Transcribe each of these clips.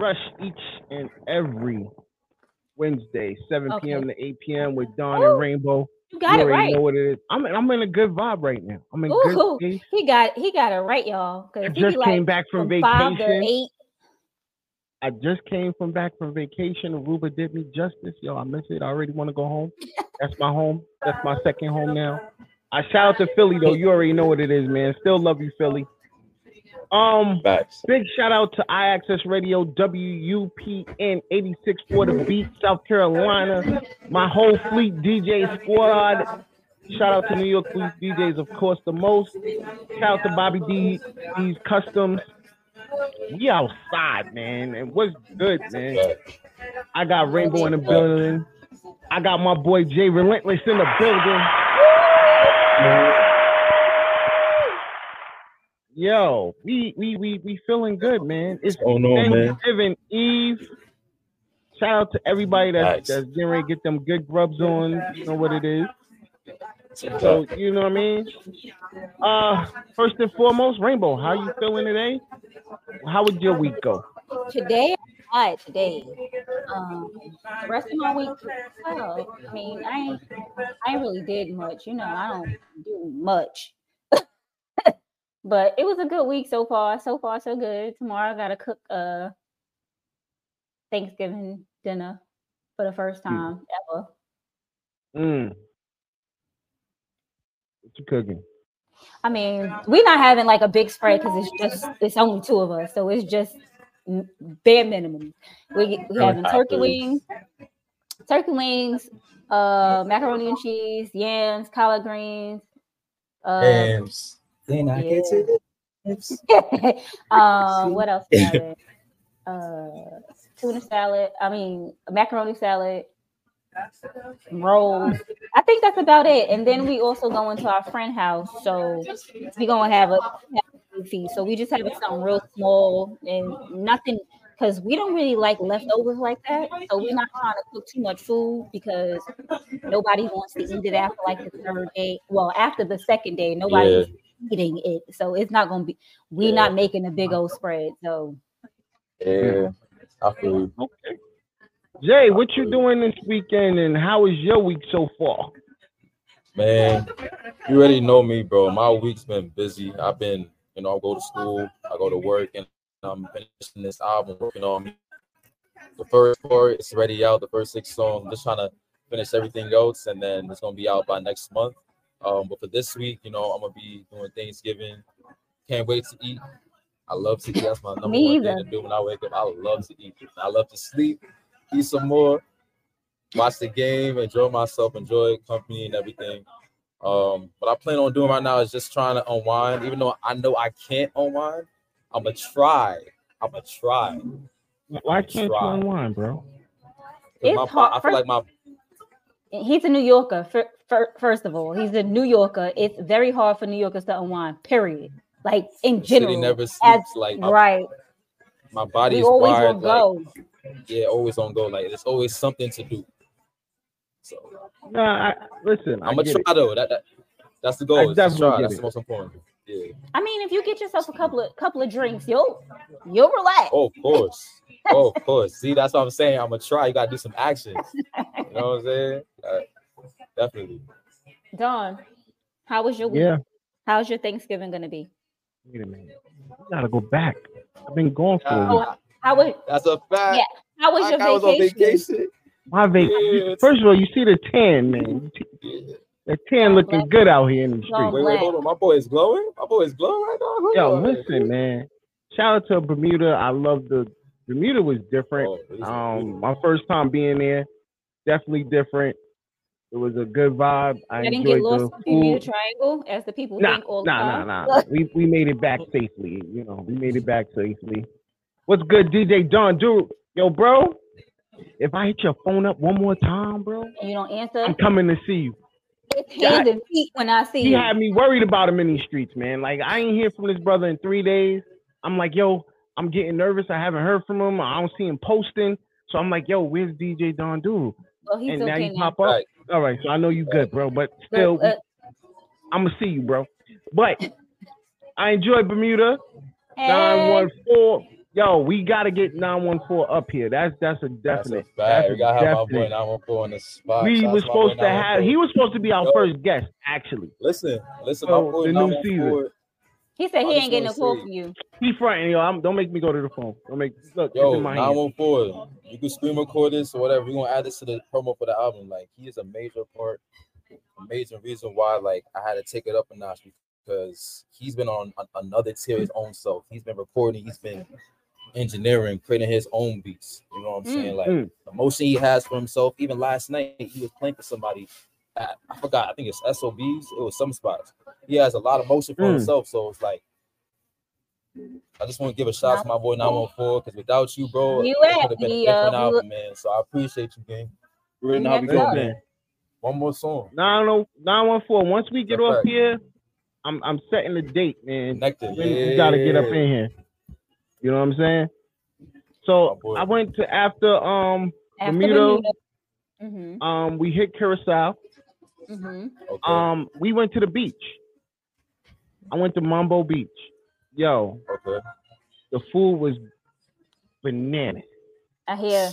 Rush each and every Wednesday, 7 Okay. p.m. to 8 p.m. with Don Ooh, and Rainbow. You got you it already right. know what it is. I'm, I'm in a good vibe right now. I'm in Ooh, good space. he got he got it right, y'all. I he just be came back from from five to vacation. eight. I just came from back from vacation. Aruba did me justice. Yo, I miss it. I already want to go home. That's my home. That's my second home now. I shout out to Philly though. You already know what it is, man. Still love you, Philly. Um, Facts. big shout out to iAccess Radio WUPN 86 for the beat, South Carolina. My whole fleet DJ squad. Shout out to New York Fleet DJs, of course, the most. Shout out to Bobby D, D's Customs. We outside, man, and what's good, man? I got Rainbow in the building. I got my boy Jay Relentless in the building. Yo, we we we we feeling good, man. It's What's going on, man? Thanksgiving Eve. Shout out to everybody that's Nice. that's getting ready to get them good grubs on. You know what it is. So you know what I mean. Uh, first and foremost, Rainbow, how you feeling today? How would your week go? Today, I today. Um, the rest of my week, well, I mean, I ain't, I ain't really did much. You know, I don't do much. But it was a good week so far. So far, so good. Tomorrow, I gotta cook a Thanksgiving dinner for the first time ever. Mm. What you cooking? I mean, we're not having like a big spread because it's just it's only two of us, so it's just bare minimum. We we having turkey wings, turkey wings, uh, macaroni and cheese, yams, collard greens, uh, Yams. Then I Yeah. get to the hips. um, what else? Uh, tuna salad. I mean, macaroni salad, rolls. I think that's about it. And then we also go into our friend house, so we gonna have a, have a feast. So we just have something real small and nothing because we don't really like leftovers like that. So we're not trying to cook too much food because nobody wants to eat it after like the third day. Well, after the second day, nobody's eating it. So it's not gonna be. We're Yeah. not making a big old spread. So Yeah. I feel you. Okay. Jay, what you doing this weekend, and how is your week so far? Man, you already know me, bro. My week's been busy. I've been, you know, I go to school, I go to work, and I'm finishing this album, working on the first part. It's already out, the first six songs. I'm just trying to finish everything else, and then it's gonna be out by next month. Um, but for this week, you know, I'm gonna be doing Thanksgiving. Can't wait to eat. I love to eat. That's my number Me one thing to do when I wake up. I love to eat. I love to sleep, eat some more, watch the game, enjoy myself, enjoy company and everything. Um, what I plan on doing right now is just trying to unwind, even though I know I can't unwind. I'ma try. I'ma try. Why can't you Try. unwind, bro? 'Cause It's my, hard- I feel like my He's a New Yorker. fir- fir- First of all, he's a New Yorker. It's very hard for New Yorkers to unwind. Period. Like in city general, never as- sleeps. Like my, right? my body We is always wired. will Like, go. yeah, always on go. Like there's always something to do. So Nah, I, listen, I I'm gonna try it. though. That, that that's the goal. is to definitely try. get That's it. the most important. Yeah. I mean, if you get yourself a couple of couple of drinks, you'll you'll relax. Oh, of course. oh, of course. See, that's what I'm saying. I'm gonna try. You gotta do some actions. You know what I'm saying? Uh, Definitely. Don, how was your week? Yeah. How's your Thanksgiving gonna be? Wait a minute. We gotta go back. I've been gone for a Uh, week. Oh, how was That's a fact. Yeah, how was Like your I was on vacation? vacation. My vac- Yeah. First of all, you see the tan, man. Yeah. The tan looking good out here in the street. Wait, wait, hold on. My boy is glowing. My boy is glowing right now. Hold Yo, on. listen, man. Shout out to Bermuda. I love the Bermuda was different. Oh, Um, my first time being there, definitely different. It was a good vibe. I I didn't get enjoyed lost the in Bermuda. Triangle, as the people Nah, think all the nah, time. nah, nah. We we made it back safely. You know, we made it back safely. What's good, DJ Don? Dude, yo, bro. If I hit your phone up one more time, bro, And you don't answer. I'm coming to see you. It's hands and feet when I see you. He had me worried about him in these streets, man. Like I ain't hear from this brother in three days. I'm like, yo, I'm getting nervous. I haven't heard from him. I don't see him posting. So I'm like, yo, where's DJ Don Dude? well, he's And now you now. pop up. Right. All right, so I know you good, bro. But still, Look, uh, I'm gonna see you, bro. But I enjoy Bermuda. hey, Nine one four. Yo, we gotta get nine one four up here. That's that's a That's a definite. fact. That's a We gotta have my boy 914 on the spot. We Shout was to my boy supposed to have. He was supposed to be our Yo. first guest, actually. Listen, listen, So, my boy the new 914. He said he ain't getting a wanna call from you. He fronting, yo. I'm, don't make me go to the phone. Don't make look. Yo, in my hand. 914. You can screen record this or whatever. We're gonna add this to the promo for the album. Like he is a major part, a major reason why like I had to take it up a notch because he's been on a- another tier his own self. He's been recording, he's been engineering, creating his own beats. You know what I'm Mm. saying? Like Mm. the motion he has for himself. Even last night, he was playing for somebody. At, I forgot. I think it's SOBs. It was some spots. He has a lot of motion for Mm. himself. So it's like, I just want to give a shout out to my boy 914 because without you, bro, You it at could have been a different uh, album, man. So I appreciate you, gang. You already know how we Next go, up. man. One more song. Nine oh nine one four. Once we get That's off right. here, I'm I'm setting the date, man. Connected. We, we gotta get up in here. You know what I'm saying? So I went to after um After Bermuda. Mm-hmm. um we hit Curacao. Mm-hmm. Okay. Um we went to the beach. I went to Mambo Beach. Yo, okay. the food was bananas. I hear.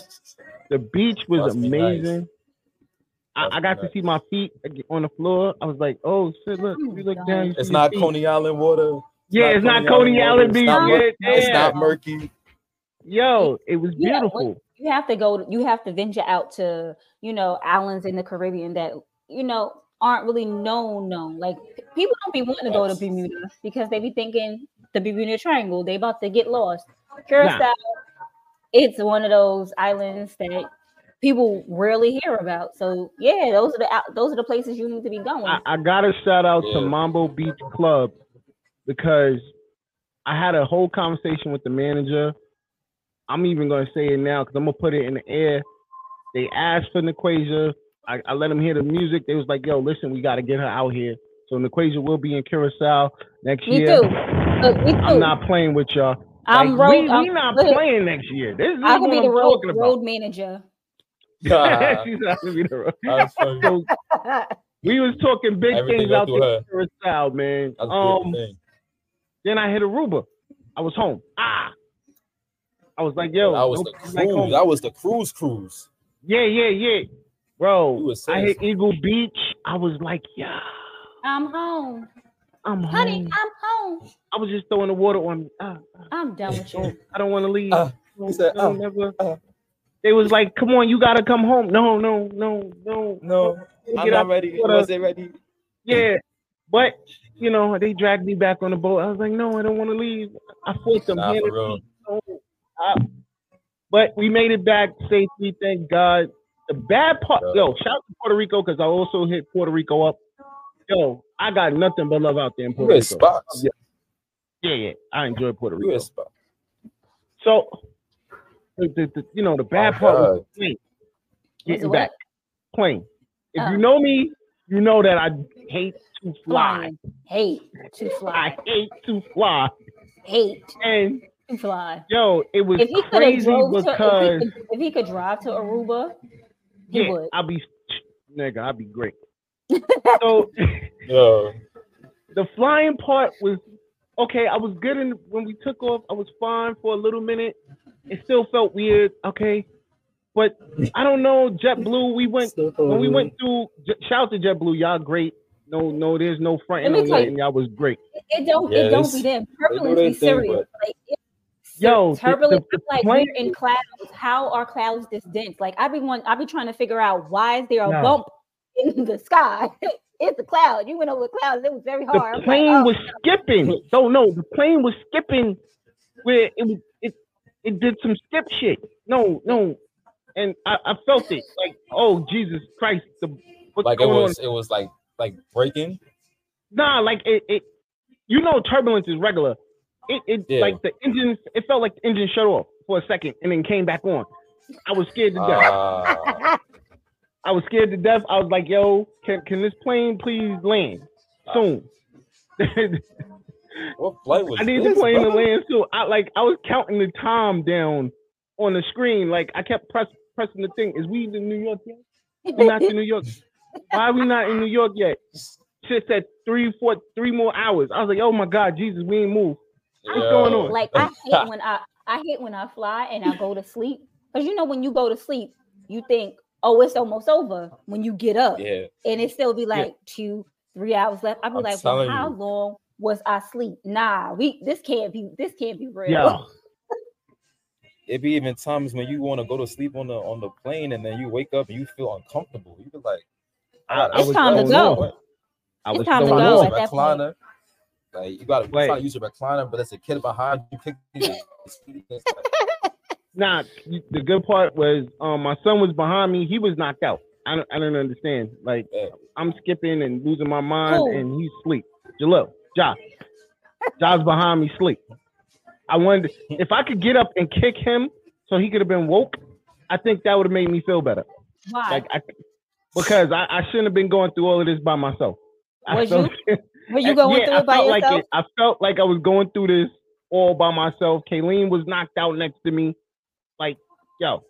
The beach was Must be nice. amazing. I, I be got to see my feet on the floor. I was like, "Oh shit! Look, you look God. down. you It's not. Coney Island water. Yeah, it's not Coney Island Beach. It's not, it's yeah. not murky. Yo, it was Yeah, beautiful. You have to go. You have to venture out to you know islands in the Caribbean that you know aren't really known. Known like people don't be wanting to go to Bermuda because they be thinking the Bermuda Triangle. They about to get lost. Curacao, it's one of those islands that people rarely hear about. So yeah, those are the out- those are the places you need to be going. I, I gotta shout out to Yeah. Mambo Beach Club because I had a whole conversation with the manager. I'm even gonna say it now because I'm gonna put it in the air. They asked for Nequasia. I, I let them hear the music. They was like, "Yo, listen, we gotta get her out here." So Nequasia will be in Curacao next me year. too. Look, me too. I'm not playing with y'all. I'm Like, road. we, I'm, we not look, playing next year. This is I what could be I'm the road, talking about. road manager. She's not gonna be the road. That's funny. So we was talking big Everything things out there Curacao, man. Um, then I hit Aruba. I was home. Ah, I was like, yo, that was the cruise. home. That was the cruise cruise. yeah, yeah, yeah, bro. I hit Eagle Beach. I was like, yeah, I'm home, I'm home. honey. home. I'm home. I was just throwing the water on me. Ah, I'm done with you. I don't want to leave. No, he said, no, ah, never. ah. They was like, come on, you gotta come home. No, no, no, no, No, I'm Get not out ready. water. Was it ready? Yeah, but you know, they dragged me back on the boat. I was like, no, I don't want to leave. I forced them. Nah, for real. No, I- but we made it back safely, thank God. The bad part, Yeah. yo, shout out to Puerto Rico because I also hit Puerto Rico up. Yo, I got nothing but love out there in Puerto Rico. spots. Yeah. Yeah, yeah. I enjoy Puerto Rico. spot. So, the, the, the- you know, the bad Oh, part was God. the plane. Getting back, what? plane. If Oh. you know me, you know that I hate to fly. Flying. Hate to fly. I fly. hate to fly. Hate And to fly. yo, it was If he crazy drove to, because if he, could, if he could drive to Aruba, he yeah, would. I'll be nigga, I'll be great. so Yo, the flying part was okay. I was good in when we took off. I was fine for a little minute. It still felt weird. Okay, but I don't know. JetBlue. We went when we went through. Shout out to JetBlue. Y'all great. No, no, there's no front Let me end. tell you- nothing. Y'all was great. It don't. Yeah, it don't be them. they do Turbulence their be thing, serious. Like, it's Yo, the- turbulence. the- I'm like plane- we're in clouds. How are clouds this dense? Like I be one. I be trying to figure out why is there a No. bump in the sky? it's a cloud. You went over clouds. It was very hard. I'm The like, plane oh, was skipping. So no, the plane was skipping where it was it it did some skip shit. No, no. And I, I felt it. Like, oh Jesus Christ, the what's like it going was, it was like like breaking. Nah, like it, it you know turbulence is regular. It it Yeah. like the engine it felt like the engine shut off for a second and then came back on. I was scared to death. Ah, I was scared to death. I was like, yo, can can this plane please land soon? what flight was I need this, the plane to land soon. I like I was counting the time down on the screen. Like I kept press, pressing the thing. Is we in New York yet? We're not in New York. Why are we not in New York yet? Shit said three, four, three more hours. I was like, oh my God, Jesus, we ain't moved. What's Yo. going on? like I hate when I I hate when I fly and I go to sleep because you know when you go to sleep you think oh it's almost over when you get up Yeah, and it still be like two three hours left. I'd be I'm like, well, how you. long was I asleep? Nah, we this can't be this can't be real. Yeah. it be even times when you want to go to sleep on the on the plane and then you wake up and you feel uncomfortable. You be like, I, I It's was time to go. off. I It's was time to go off. at that point. Recliner. Like you got to Wait. try use a recliner, but it's a kid behind you. Kick. Nah, the good part was um my son was behind me. He was knocked out. I don't, I don't understand. Like Yeah. I'm skipping and losing my mind, Who? and he's asleep. Jalil, Josh, Josh behind me sleep. I wanted if I could get up and kick him so he could have been woke. I think that would have made me feel better. Why? Like I, because I, I shouldn't have been going through all of this by myself. I Was felt, Were you going yeah, through I it by felt yourself? like it. I felt like I was going through this all by myself. Kayleen was knocked out next to me. Like, yo,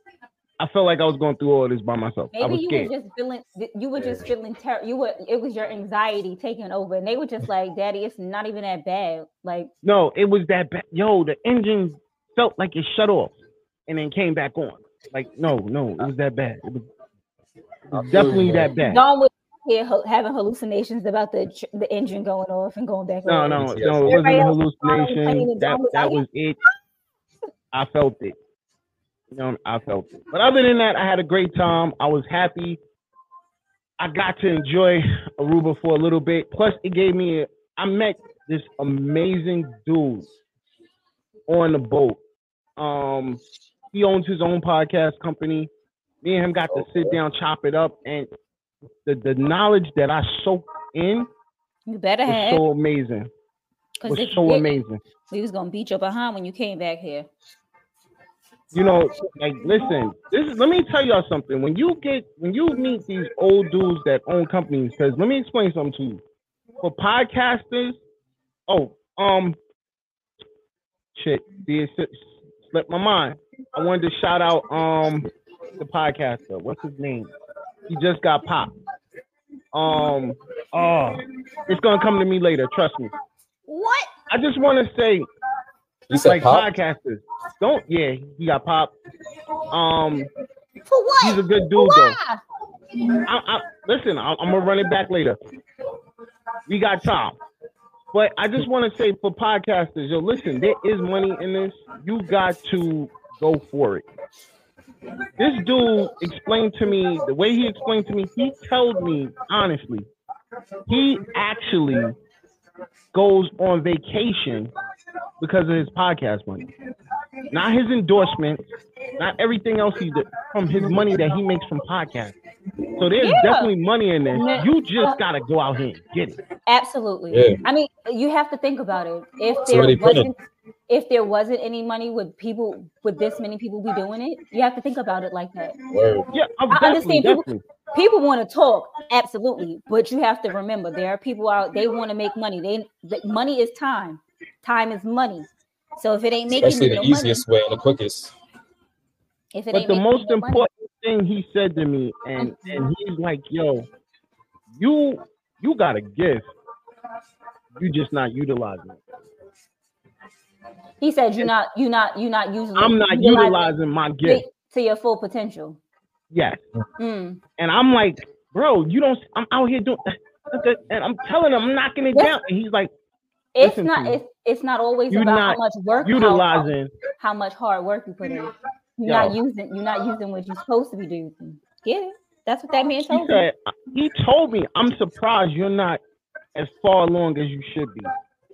I felt like I was going through all this by myself. I Maybe was you scared. were just feeling you were just feeling ter- you were it was your anxiety taking over and they were just like, Daddy, it's not even that bad. Like No, it was that bad. Yo, the engine felt like it shut off and then came back on. Like, no, no, it was that bad. It was, it was definitely that bad. Don was here ho- having hallucinations about the tr- the engine going off and going back No, on. no, Yes. no, it wasn't Everybody a else was on the plane hallucination. That was that was it. I felt it. You know, I felt it. But other than that, I had a great time. I was happy. I got to enjoy Aruba for a little bit. Plus, it gave me. A, I met this amazing dude on the boat. Um, he owns his own podcast company. Me and him got to sit down, chop it up, and the the knowledge that I soaked in You better was have so amazing. because Was so you amazing. we was gonna beat your behind when you came back here. you know, like listen, this is let me tell y'all something. When you get when you meet these old dudes that own companies, because let me explain something to you. For podcasters, oh, um shit, it slipped slipped my mind. I wanted to shout out um the podcaster. What's his name? He just got popped. Um oh it's gonna come to me later, trust me. What? I just wanna say You said like pop? podcasters. Don't yeah, he got popped. Um, For what? he's a good dude though. I, I, listen, I, I'm gonna run it back later. We got time, but I just want to say for podcasters, yo, listen, there is money in this. You got to go for it. This dude explained to me the way he explained to me. He told me honestly, he actually goes on vacation because of his podcast money, not his endorsement, not everything else he did from his money that he makes from podcasts. So there's Yeah. definitely money in this. You just gotta go out here and get it. Absolutely. Yeah. I mean, you have to think about it. If there already printed. wasn't, if there wasn't any money, would people, would this many people be doing it? You have to think about it like that. Word. Yeah, I'm I understand people- definitely. People want to talk, absolutely, but you have to remember there are people out. They want to make money. They the, money is time. Time is money. So if it ain't making Especially the no money, easiest way and the quickest. if it But ain't the most no money, important thing he said to me, and and he's like, "Yo, you you got a gift, you just not utilizing it. he said you're not, you're not, you're not using. I'm not utilizing utilizing my gift. to your full potential. Yes, Mm. and I'm like, bro, you don't. I'm out here doing, and I'm telling him I'm knocking it Yes. down, and he's like, It's Listen not. It's it's not always You're about not how much work, how- utilizing. how, much hard work you put in. You're Yo. not using. You're not using what you're supposed to be doing. Get it? That's what that man He told me. he told me, I'm surprised you're not as far along as you should be.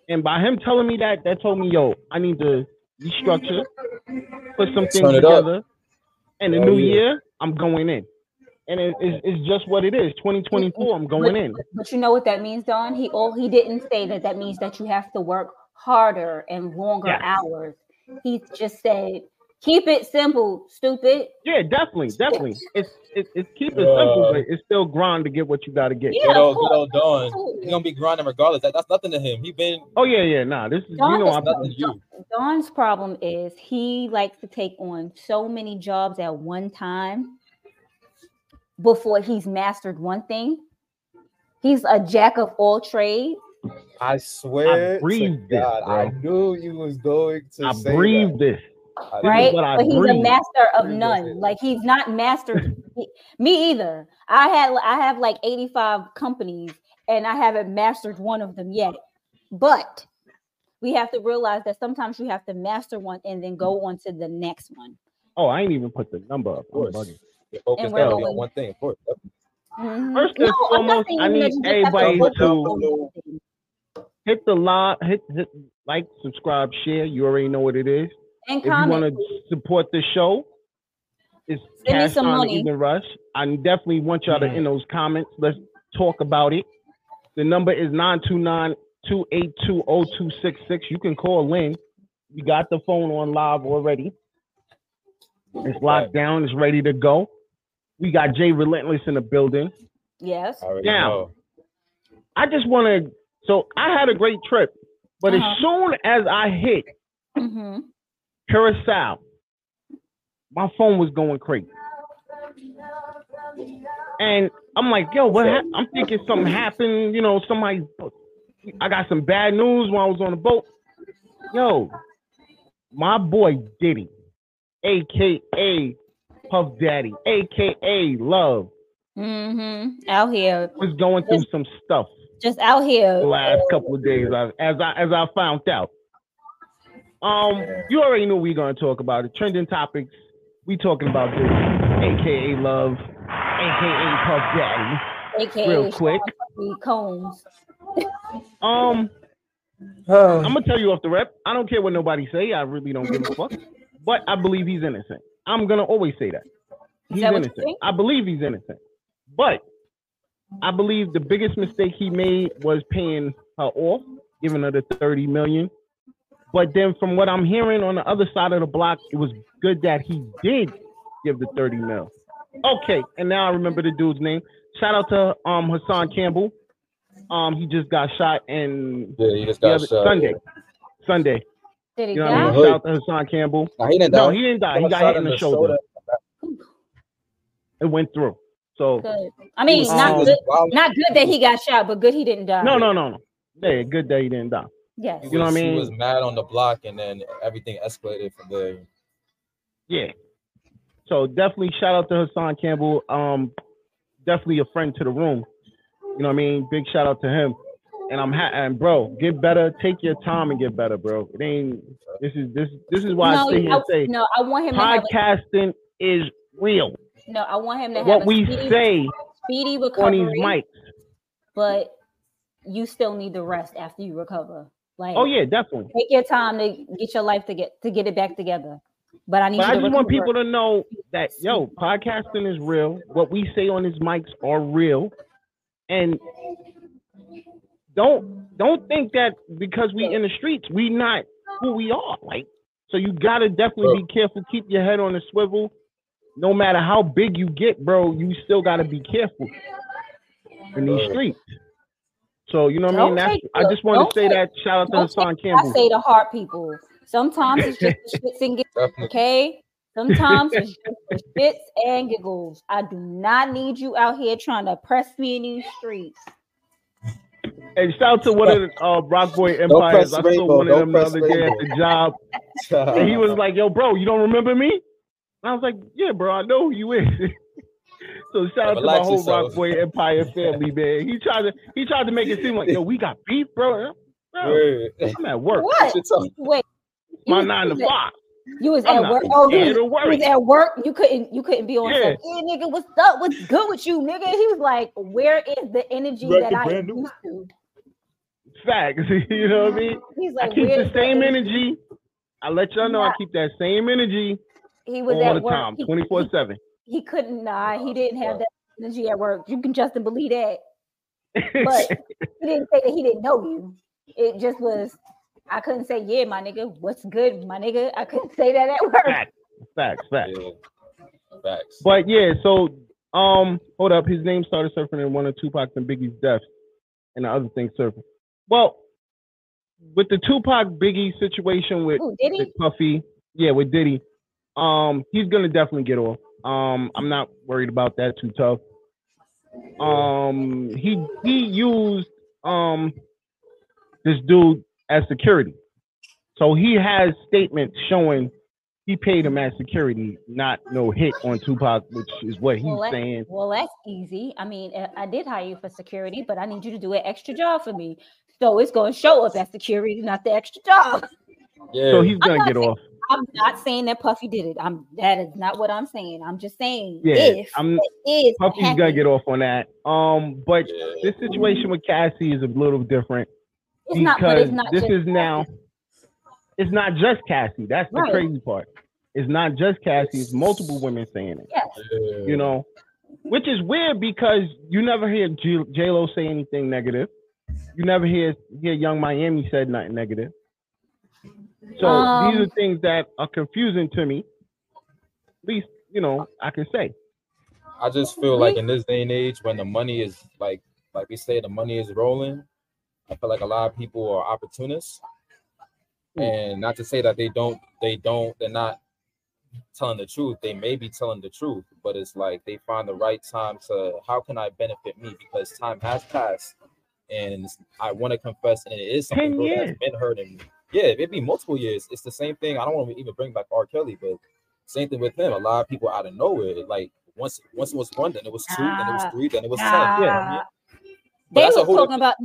And by him telling me that, that told me, yo, I need to restructure, put some things Turn it up. together. And the Hell new yeah. year, I'm going in. And it, it's, it's just what it is. 2024, I'm going in. But you know what that means, Don? He all he didn't say that that means that you have to work harder and longer Yeah. hours. He just said, keep it simple, stupid. Yeah, definitely, definitely. It's it's, it's keep it Yeah. simple, but it's still grind to get what you got to get. Yeah, Good of old, good course. old Don. Absolutely. He gonna be grinding regardless. That, that's nothing to him. He been Oh yeah, yeah. Nah, this is Don you know is I'm nothing to you. Don's problem is he likes to take on so many jobs at one time before he's mastered one thing. He's a jack of all trades. I swear I breathed to this, God, bro. I knew you was going to I say breathe this. that. I right? what I But he's a breathe. master of Breathe none. this. Like he's not mastered. me either. I had I have like 85 companies and I haven't mastered one of them yet. But we have to realize that sometimes you have to master one and then go on to the next one. Oh, I ain't even put the number up. I'm You're focused And we're on one thing, of course. Mhm. First and I'm foremost, I need you just have to everybody to- hit the live, hit, hit like, subscribe, share. You already know what it is. and If you want to support the show, it's Send me cash some on money. Even Rush. I definitely want y'all to in those comments. Let's talk about it. The number is 929-282-0266. You can call in. We got the phone on live already. It's locked down. It's ready to go. We got Jay Relentless in the building. Yes. I Now, know. I just want to. So I had a great trip, but Uh-huh. as soon as I hit hmm Curacao, my phone was going crazy, and I'm like, "Yo, what?" hap I'm thinking something happened. You know, somebody. I got some bad news when I was on the boat. Yo, my boy Diddy, aka Puff Daddy, aka Love, hmm Out here, was going through some stuff. just out here. the last couple of days as as I as I found out. Um, you already know we're gonna talk about it. Trending topics. We talking about this, aka Love, aka Puff Daddy. AKA real quick. Sean Puffy Combs. Um, I'm gonna tell you off the rep. I don't care what nobody say. I really don't give a fuck. But I believe he's innocent. I'm gonna always say that. He's that innocent. I believe he's innocent. But I believe the biggest mistake he made was paying her off, giving her the 30 million. But then from what I'm hearing on the other side of the block, it was good that he did give the 30 mil. Okay, and now I remember the dude's name. Shout out to um Hassan Campbell. Um, he just got shot in Yeah, he just got other, shot. Sunday. Sunday. Did he You know what I mean? Shout out to Hassan Campbell. Nah, he didn't No, he didn't die. He got hit in the shoulder. It went through. So Good. I mean, not um, good. Not good that he got shot, but good he didn't die. no, no, no, no. Yeah, good that he didn't die. Yes. He You know what I mean? He was mad on the block, and then everything escalated from there. Yeah. So definitely shout out to Hassan Campbell. Um, definitely a friend to the room. You know what I mean? Big shout out to him. And I'm ha- and bro, get better. Take your time and get better, bro. It ain't. This is this this is why no, I sit here and say no, I want him to have a, podcasting is real. no, I want him to have What a we speedy, say speedy on recovery. these mics. but you still need the rest after you recover. Like, Oh yeah, definitely. take your time to get your life to get to get it back together. But I need But I just want people to know that yo, podcasting is real. What we say on these mics are real, and don't don't think that because we in the streets, we not who we are. Like, so you gotta definitely be careful. Keep your head on the swivel. No matter how big you get, bro, you still gotta be careful in these streets. So you know what I mean? That's take I just want to say take- that. Shout out to don't Hassan I say to heart people. Sometimes it's just the shits and giggles, okay? Sometimes it's just the shits and giggles. I do not need you out here trying to press me in these streets. And shout out to one of the uh, Rock Boy Empires. I saw rainbow, one of don't them the other day at the job. And he was like, "Yo, bro, you don't remember me?" And I was like, "Yeah, bro, I know who you is." so shout out to my whole yourself. Rock Boy Empire family, man. He tried to he tried to make it seem like, "Yo, we got beef, bro." bro I'm at work. What? Wait. My nine to you was at- five. You was I'm at work. Oh, you was, work. was at work. You couldn't. You couldn't be on. Yeah. Yeah. Hey, nigga, what's up? What's good with you, nigga? He was like, "Where is the energy Right, that I brand new- used to?" Facts. you know what I mean? He's like, I like, keep the "Where's same energy. I let y'all know I keep that same energy He was all at the work. time, twenty four seven. he couldn't nah he oh, didn't have that energy at work you can just believe that but he didn't say that he didn't know you it just was i couldn't say yeah my nigga what's good my nigga i couldn't say that at work facts, facts, facts. Yeah. Facts. But yeah, so um, hold up. His name started surfing in one of Tupac's and Biggie's deaths, and the other thing surfing. Well, with the Tupac Biggie situation with, Ooh, did with Puffy, yeah, with Diddy, um, he's gonna definitely get off. Um, I'm not worried about that too tough. Um, he he used um this dude as security, so he has statements showing he paid him as security, not no hit on Tupac, which is what he's well, that- saying. well that's easy i mean uh, i did hire you for security but i need you to do an extra job for me so it's going to show up as security not the extra job Yeah. So he's gonna get saying- off. i'm not saying that puffy did it i'm that is not what i'm saying i'm just saying Yeah, if I'm it is Puffy's gonna get off on that. Um, but Yeah. this situation with Cassie is a little different it's not but because it's not this just is now it's not just Cassie. That's the Right. crazy part. It's not just Cassie, it's multiple women saying it. yes Yeah. You know, which is weird because you never hear J Lo say anything negative. You never hear hear Young Miami said nothing negative. So these Um, are things that are confusing to me. At least you know I can say. I just feel like in this day and age, when the money is like, like we say, the money is rolling. I feel like a lot of people are opportunists, and not to say that they don't, they don't, they're not telling the truth. They may be telling the truth, but it's like they find the right time to, how can I benefit me? Because time has passed, and I want to confess, and it is something 10 good years. that's been hurting me. Yeah, it'd be multiple years. It's the same thing. I don't want to even bring back R. Kelly, but same thing with him. A lot of people out of nowhere, like once once it was one, then it was two, then it was ah, three, then it was ten. You know what I mean? They that's a was whole talking about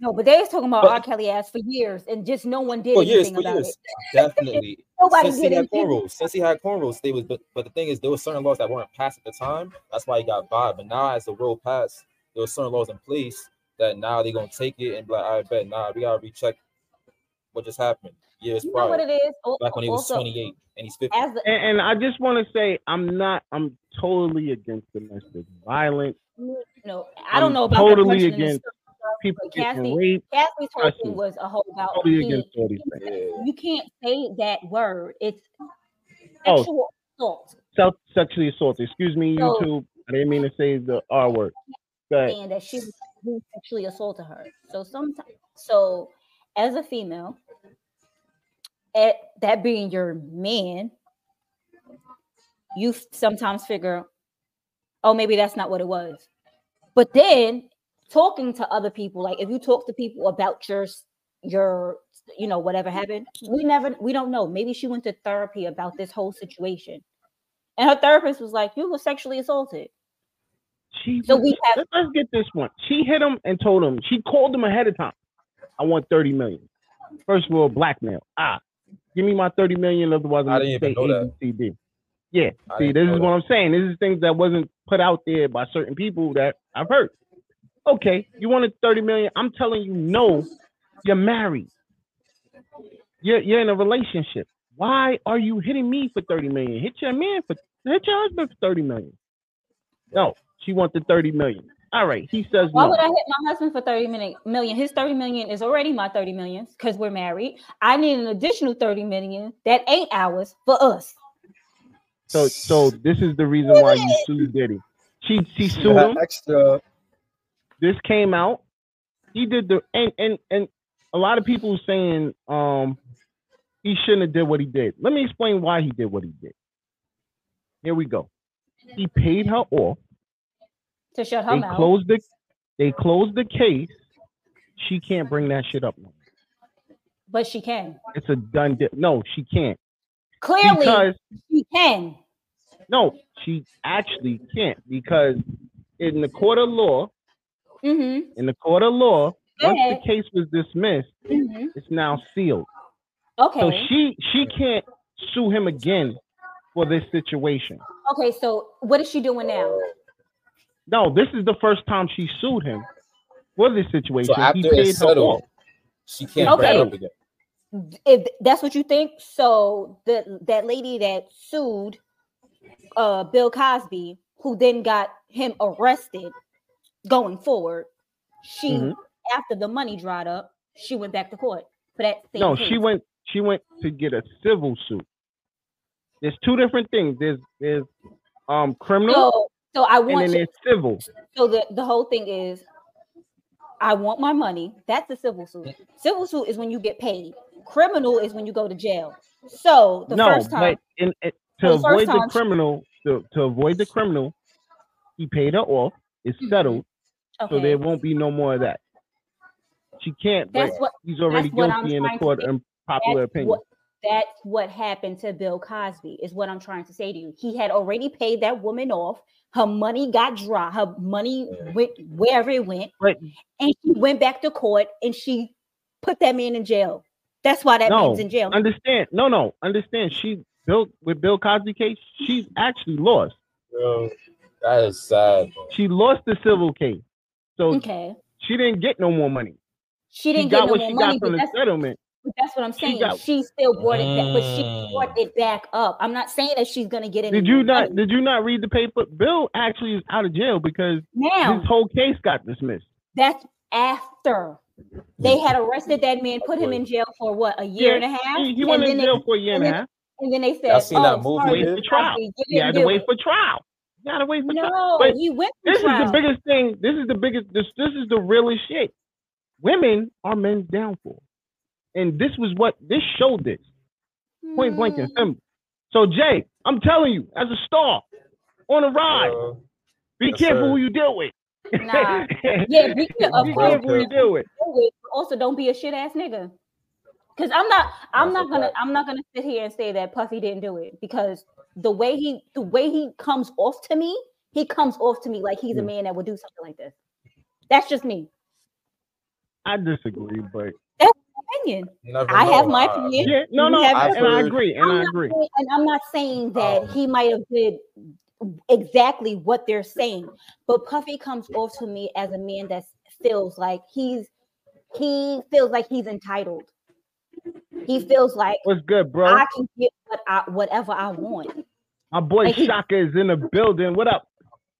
no, but they was talking about But- R. Kelly ass for years, and just no one did for years, anything for about years, it. definitely. Nobody since did he had cornrows, since he had cornrows, they was. But, but the thing is, there were certain laws that weren't passed at the time. That's why he got by. But now, as the world passed, there were certain laws in place that now they're gonna take it and be like, I bet, nah, we gotta recheck what just happened years You know what it is? Al- back when he was also, 28 and he's 50. As the, And, and I just want to say I'm not. I'm totally against domestic violence. No, I don't I'm know about totally the punching and against stuff, People Cassie, raped. Cassie's whole thing was a whole about Totally being- against all these things. You can't say that word. It's Oh. sexual assault. Self sexually assaulted. Excuse me, So- YouTube. I didn't mean to say the R word. But saying that she sexually assaulted her. So sometimes, so as a female, at that being your man, you sometimes figure, oh, maybe that's not what it was. But then talking to other people, like if you talk to people about your your you know whatever happened, we never we don't know. Maybe she went to therapy about this whole situation, and her therapist was like, "You were sexually assaulted." she So we have- let- let's get this one. She hit him and told him she called him ahead of time. I want 30 million. First of all, blackmail. Ah, give me my 30 million, otherwise I'm I didn't even say know that. ABCD. Yeah, I see, this know is that. what I'm saying. This is things that wasn't put out there by certain people that I've heard. Okay, you wanted 30 million. I'm telling you, no, you're married. You're you're in a relationship. Why are you hitting me for 30 million? Hit your man for hit your husband for 30 million. No, she wanted 30 million. All right, he says Why no. would I hit my husband for 30 million, million? million? His 30 million is already my 30 millions because we're married. I need an additional 30 million that ain't ours for us. So, so this is the reason why you sued Diddy. She she sued him. extra. This came out. He did the and and and a lot of people saying um he shouldn't have did what he did. Let me explain why he did what he did. Here we go. He paid her off. To shut her They mouth. closed the they closed the case. She can't bring that shit up. no but she can. It's a done deal. No, she can't. Clearly, Because she can. no, she actually can't because in the court of law, Mm-hmm. in the court of law, Go once ahead. the case was dismissed, hmm it's now sealed. Okay. So she she can't sue him again for this situation. okay. So what is she doing now? No, this is the first time she sued him for this situation. So after he paid it's her settled, off. she can't bring Okay. it up again. If that's what you think, so the that lady that sued uh Bill Cosby, who then got him arrested going forward, she Mhm. after the money dried up, she went back to court for that same No, case. she went she went to get a civil suit. There's two different things. There's there's um criminal So, so I and then you, there's civil. so the, the whole thing is I want my money. That's a civil suit. Civil suit is when you get paid. Criminal is when you go to jail. So the no, first time but in, in- to the avoid the time she- criminal to, to avoid the criminal, he paid her off. It's Mhm. settled, okay, so there won't be no more of that. She can't. that's But what he's already that's guilty in the court say. in popular that's opinion. what that's what happened to Bill Cosby, is what I'm trying to say to you. He had already paid that woman off. Her money got dry. Her money went wherever it went, But and she went back to court and she put that man in jail. That's why that no, man's in jail. understand? No, no, understand. She built with Bill Cosby case. She's actually lost. Yo, that is sad. bro. She lost the civil case, so Okay, she didn't get no more money. she She didn't got get no what more she money, got from the settlement. but that's what I'm She saying. got- She still brought it back, but she Mm. brought it back up. I'm not saying that she's gonna get it. Did you not? Did you not read the paper? Bill actually is out of jail because now? his whole case got dismissed. That's after they had arrested that man, put him in jail for what a year Yeah, and a half. He, he and went then in they- jail for a year and, and a half. And then they said, Y'all seen "Oh, that movie, sorry, Wait for trial. you You had to wait it." for trial. You had to wait for trial. No, But he went for This is the biggest thing. This is the biggest. This this is the realest shit. Women are men's downfall, and this was what this showed this point blank and Mm, simple. So Jay, I'm telling you, as a star on a ride, Uh, be yes, careful sir. who you deal with. Nah. Yeah, be, of be course, careful who you deal with. always, but also don't be a shit ass nigga. Cause I'm not, I'm That's not gonna, fact. I'm not gonna sit here and say that Puffy didn't do it because the way he, the way he comes off to me, he comes off to me like he's a man that would do something like this. That's just me. I disagree, but that's my Opinion. never I have my opinion. yeah, no, no, I, and I agree, and I'm I not agree. saying- and I'm not saying that Um, he might have did exactly what they're saying, but Puffy comes off to me as a man that feels like he's he feels like he's entitled. He feels like What's good, bro? I can get what I whatever I want. My boy he- Shaka is in the building. What up?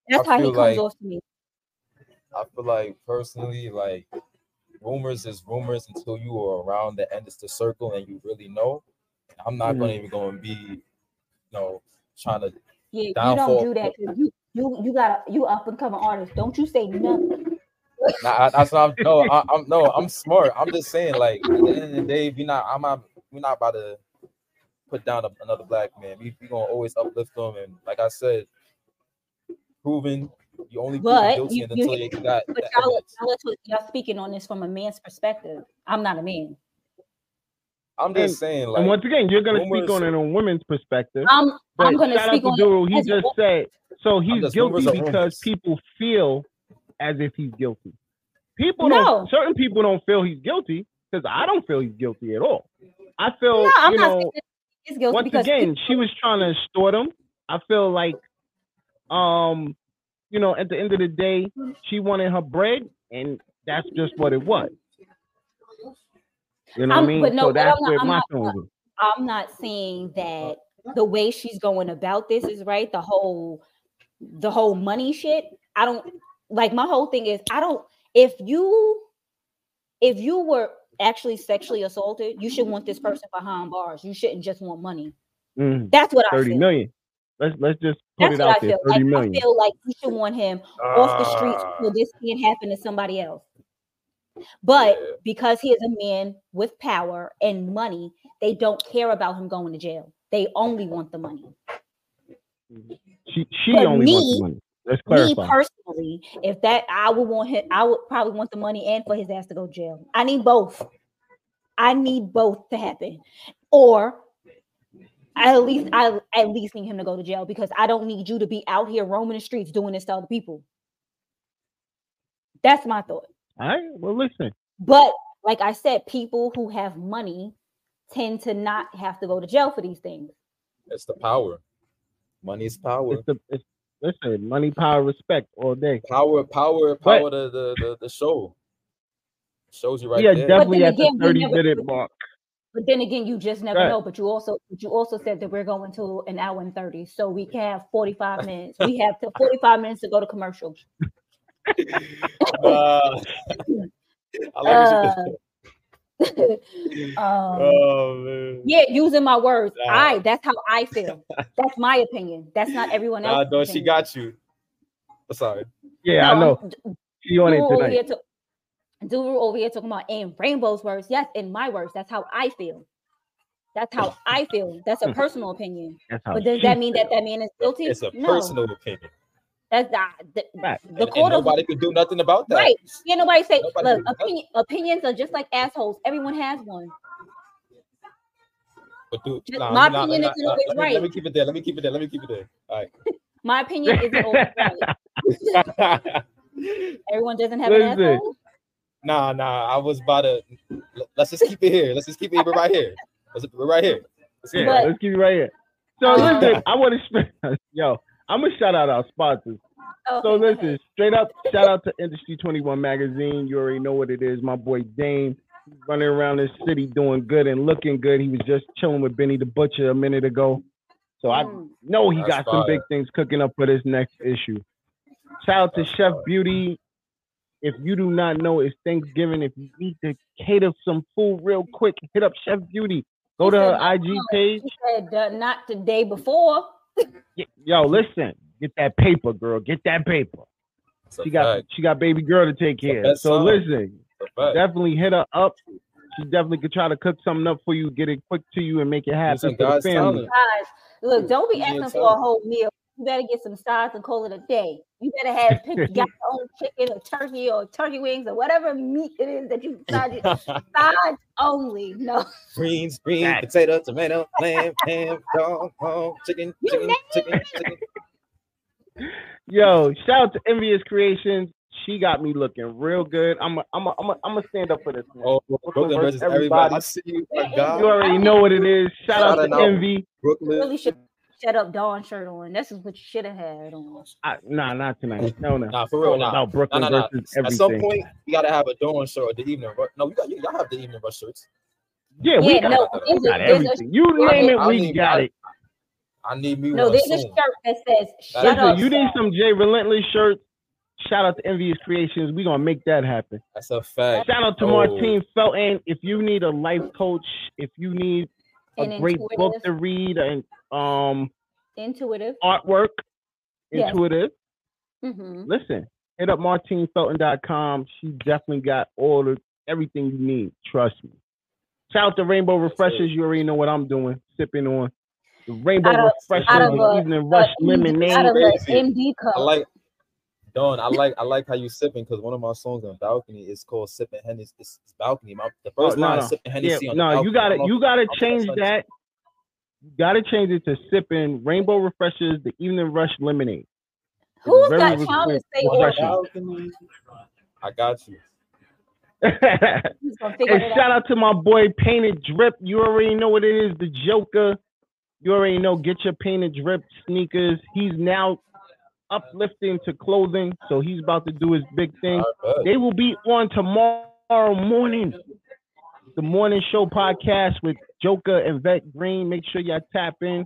That's how he comes like- off to me. I feel like personally, like rumors is rumors until you are around the end of the circle and you really know. I'm not Mhm. gonna even go and be, you know, trying to. Yeah, downfall. you don't do that. 'cause You you you got a you up and coming artist. Don't you say nothing. Nah, I, that's what I'm. No, I, I'm no, I'm smart. I'm just saying, like at the end of the day, we not. I'm not. We're not about to put down a, another black man. We we gonna always uplift them, and like I said, proven. You only proven But guilty you- you- until you got But the y'all, y'all, y'all speaking on this from a man's perspective. I'm not a man. I'm just And- saying, like and once again, you're gonna speak on it on women's perspective. I'm But I'm gonna shout speak out on to it Duro. He as just said so he's guilty because people feel as if he's guilty. People No. don't. Certain people don't feel he's guilty because I don't feel he's guilty at all. I feel No, I'm you not know. He's guilty once again, she was trying to extort him. I feel like, um, you know, at the end of the day, she wanted her bread, and that's just what it was. You know what I mean? no, so that's I'm not- where I'm my not- I'm not saying that the way she's going about this is right. The whole the whole money shit. I don't like my whole thing is I don't if you if you were actually sexually assaulted, you should want this person behind bars. You shouldn't just want money. Mm, That's what I 30 feel. million. Let's let's just put That's it what out I there. feel. 30 Like, million. I feel like you should want him off the streets Ah, so this can't happen to somebody else. But Yeah. because he is a man with power and money, they don't care about him going to jail. They only want the money. She she But only wants the money. Let's Me personally, if that I would want him, I would probably want the money and for his ass to go to jail. I need both. I need both to happen, or I at least I at least need him to go to jail because I don't need you to be out here roaming the streets doing this to other people. That's my thought. All right. Well, listen. But like I said, people who have money tend to not have to go to jail for these things. It's the power. Money is power. It's the it's, listen. Money, power, respect all day. Power, power, But- power. The the the, the show shows you right yeah, there. definitely at the again, we 30 never- minute mark. But then again, you just never Right. know. But you also but you also said that we're going to an hour and 30. So we can have 45 minutes. We have to 45 minutes to go to commercial. Uh, I like Uh, you- um, oh man. yeah, using my words. Nah. I that's how I feel. That's my opinion. That's not everyone Nah, else's. no, she got you. Sorry. Yeah, I No, know. I'm- D- She on it over tonight. here to- Dude over here talking about in Rainbow's words. Yes, in my words. That's how I feel. That's how I feel. That's a personal opinion. But does that mean that that man is guilty? It's a no, personal opinion. That's not the, Right. the And, and court of nobody can do nothing about that. right. Yeah, nobody say Nobody look. can do nothing. Opinion, opinions are just like assholes. Everyone has one. But dude, Just nah, my nah, opinion nah, isn't always let me, right. Let me keep it there. Let me keep it there. Let me keep it there. All My opinion isn't always right. right. Everyone doesn't have an Listen. asshole. nah, nah. I was about to. Let's just keep it here. Let's just keep it right here. Let's, we're right here. Let's keep it Yeah, right let's keep it right here. So Uh, listen, I want to spend. yo, I'm gonna shout out our sponsors. Okay, So go ahead. listen, straight up, shout out to Industry 21 magazine. You already know what it is. My boy Dame running around this city doing good and looking good. He was just chilling with Benny the Butcher a minute ago. So I Mm. know he That's got some big things cooking up for this next issue. Shout out to Chef Beauty. If you do not know it's Thanksgiving, if you need to cater some food real quick, hit up Chef Beauty. Go He to said, her IG page. He said uh, not the day before. Y- Yo, listen, get that paper, girl. Get that paper. It's She got fact. she got baby girl to take care. of. So song. listen, It's a fact. definitely hit her up. She definitely could try to cook something up for you, get it quick to you, and make it happen for the family. Guys, look, don't be asking for a whole meal. You better get some sides and call it a day. You better have pick, got your own chicken or turkey or turkey wings or whatever meat it is that you decide. sides only. No, Greens, green, Right. potato, tomato, lamb, ham, dog, hog, chicken, You chicken, chicken, chicken. Yo, shout out to Envious Creations. She got me looking real good. I'm a, I'm a, I'm a, I'm gonna stand up for this. man. Oh, Brooklyn Brooklyn versus versus everybody. everybody. I see you, my God. You already know what it is. Shout out Shout to out. Envy. Brooklyn. really should shut up Don shirt on. This is what you should have had on. I, nah, not tonight. Mm. No, no. Nah, for real, nah. No, Brooklyn Nah, nah, nah. versus At some point, you gotta have a Don shirt or the evening. rush. No, we got you. Y'all have the evening rush shirts. Yeah, we Yeah, got, no, we a, got there's a, everything. You I name need- it, I we got I- it. I need me no, one there's a soon. shirt that says "Shut Listen, up." Listen, you need son." some Jay Relentless shirts. Shout out to Envious Creations. we gonna make that happen. That's a fact. Shout out to Oh. Martine Felton. If you need a life coach, if you need a great book intuitive. to read and um intuitive. artwork, Yes. intuitive, hmm listen, hit up martinefelton.com. She definitely got all the everything you need. Trust me. Shout out to Rainbow Refreshers. You already know what I'm doing. Sipping on the Rainbow Out of- Refreshers, out of the a- Evening Rush Lemonade. out of an. MD cup. I like Don. I like I like how you sipping because one of my songs on balcony is called "Sipping Hennessy." It's, it's balcony. My, the Oh, first no, line no. is "Sipping Yeah, Hennessy." on the no, balcony. you got I to you got to change that. You got to change it to sipping Rainbow Refreshers, the Evening Rush Lemonade. It's Who's very got time to refresh- stay On refreshing. balcony. I got you. He's gonna figure and shout out. out to my boy Painted Drip. You already know what it is, the Joker. You already know. Get your Painted Drip sneakers. He's now uplifting to clothing, so he's about to do his big thing. They will be on tomorrow morning. The morning show podcast with Joker and Vet Green. Make sure y'all tap in.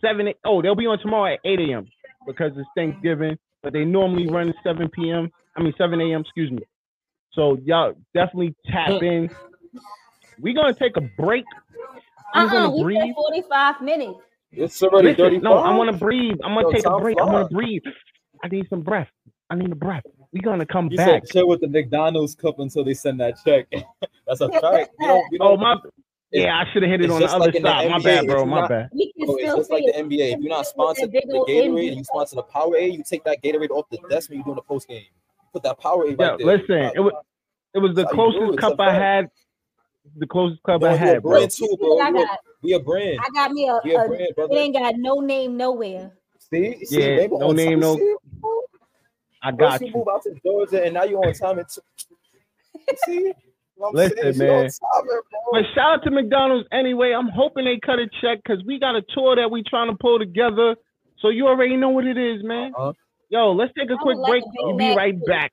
Seven. Oh, they'll be on tomorrow at 8 a.m. because it's Thanksgiving. but they normally run 7 p.m. I mean 7 a.m. Excuse me. So y'all definitely tap in. We're gonna take a break. I'm Uh-uh, gonna we breathe. said 45 minutes. It's already Listen, 35. no, I want to breathe. I'm gonna Yo, take a time break. I want flies. to breathe. I need some breath. I need a breath. We're gonna come You back. said chill with the McDonald's cup until they send that check. That's a fact. You don't, you Oh don't, my. it's- Yeah, I should have hit it on the other like in the side. My NBA, bad, bro. My not- bad. We can bro, it's still just like see the. NBA. If you're not sponsored big the Gatorade NBA and you sponsor the Powerade, you take that Gatorade off the desk when you're doing the post game. Put that Powerade Yeah, right there. listen. It was it was the That's how you do it. closest cup I fact. had. The closest club Yo, I had, bro. brand too, See bro. I got? We a brand. I got me a, We a a brand, it ain't got no name nowhere. See, see, Yeah, they no name, time. no- See? I First got you you. move out to Georgia, and now you're on time. And you see, I'm Listen, saying? She man. time. But shout out to McDonald's anyway. I'm hoping they cut a check because we got a tour that we trying to pull together. So you already know what it is, man. Uh-huh. Yo, let's take a I quick would like break. a Big We'll be right too. back.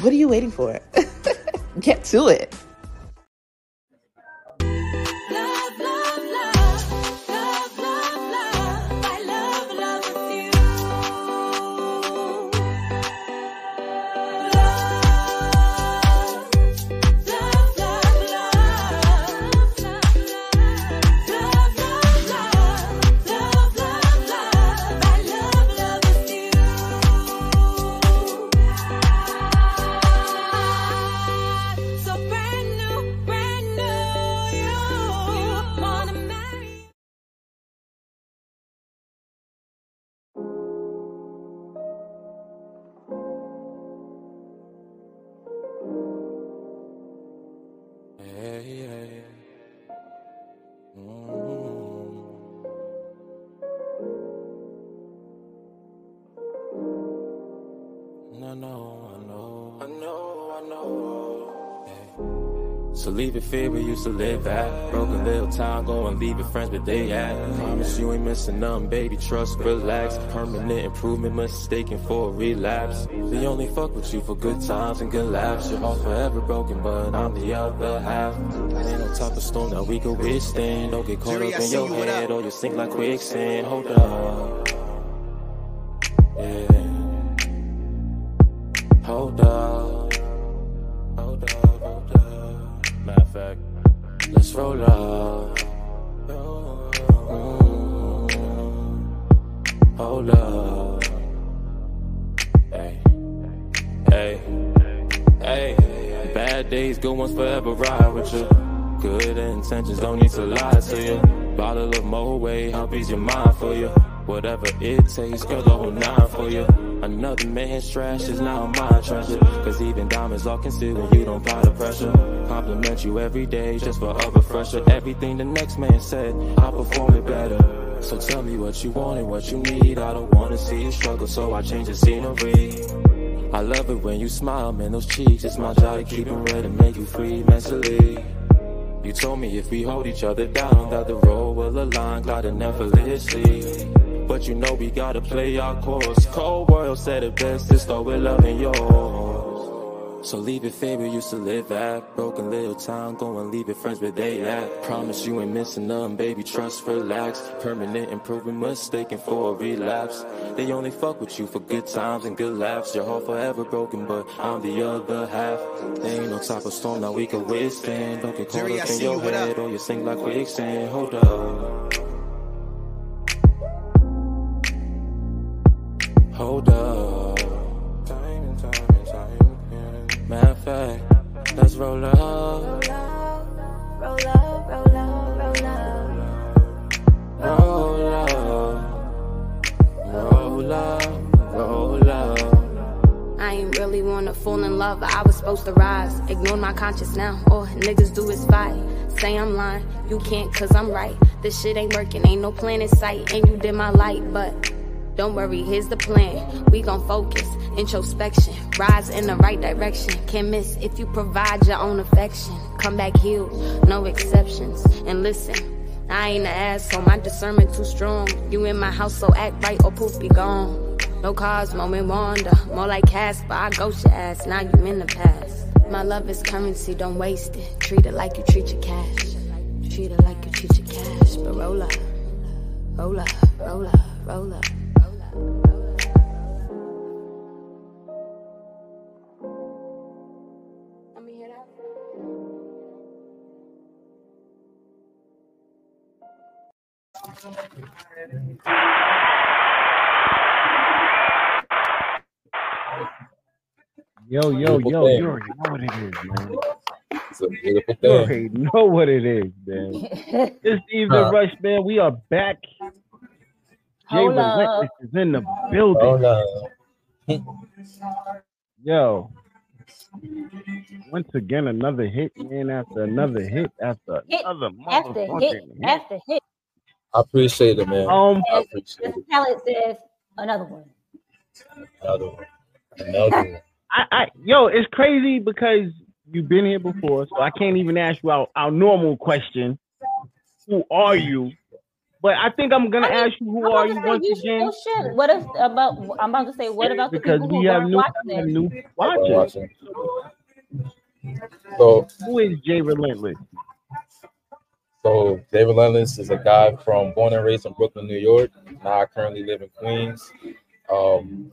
What are you waiting for? Get to it. To live at. Broken little town, go and leave your friends but they at. Promise you ain't missing nothing, baby. Trust, relax. Permanent improvement, mistaken for a relapse. We only fuck with you for good times and good laughs. Your heart forever broken, but I'm the other half. Ain't no type of storm that we could withstand. Don't get caught Jerry, up in your head or you sink like quicksand. Hold up. Days, good ones forever ride with you. Good intentions don't need to lie to you. Bottle of Moet, help ease your mind for you. Whatever it takes, girl, the whole nine for you. Another man's trash is now my treasure. Cause even diamonds are concealed when you don't apply the pressure. Compliment you every day just for a refresher. Everything the next man said, I perform it better. So tell me what you want and what you need. I don't wanna see you struggle, so I change the scenery. I love it when you smile, man, those cheeks. It's my job to keep them red and make you free mentally. You told me if we hold each other down, that the road will align, gliding effortlessly. But you know we gotta play our course. Cold world said it best, to start with loving yours. So leave it fair we used to live at. Broken little town, go and leave it friends where they at. Promise you ain't missing nothing, baby, trust, relax. Permanent improvement, mistaken for a relapse. They only fuck with you for good times and good laughs. Your heart forever broken, but I'm the other half. There ain't no type of storm that we can withstand. Don't get caught up in your head or you sink like quicksand. Hold up. Hold up. Let's roll up. Roll up, roll up, roll up, roll up. Roll up. Roll up. Roll up. I ain't really wanna fall in love, but I was supposed to rise. Ignore my conscience now, all niggas do is fight. Say I'm lying, you can't cause I'm right. This shit ain't working, ain't no plan in sight, and you did my light, but Don't worry, here's the plan. We gon' focus, introspection, rise in the right direction. Can't miss if you provide your own affection. Come back healed, no exceptions. And listen, I ain't an asshole, my discernment too strong. You in my house, so act right or poof be gone. No Cosmo and Wanda, more like Casper. I ghost your ass, now you in the past. My love is currency, don't waste it. Treat it like you treat your cash. Treat it like you treat your cash, but roll up, roll up, roll up, roll up. Yo, yo, Beautiful yo, thing. you already know what it is, man. It's a beautiful You already know what it is, man. It's Evening Huh. Rush, man. We are back. Jay Hold up. Is in the building. No. Yo. Once again, another hit, man, after another hit, after Hit another after motherfucking hit hit. after hit. I appreciate it, man. Um, I appreciate it. Talent says another one. Another one. Another one. I, I, yo, it's crazy because you've been here before, so I can't even ask you our, our normal question. Who are you? But I think I'm gonna I mean, ask you who I'm are you to say, once you again still should. What if about? I'm about to say, what about the because people we who have weren't new, watching new watchers. watching. So, Who is Jay Relentless? So David Relentless is a guy from born and raised in Brooklyn, New York. Now I currently live in Queens. Um,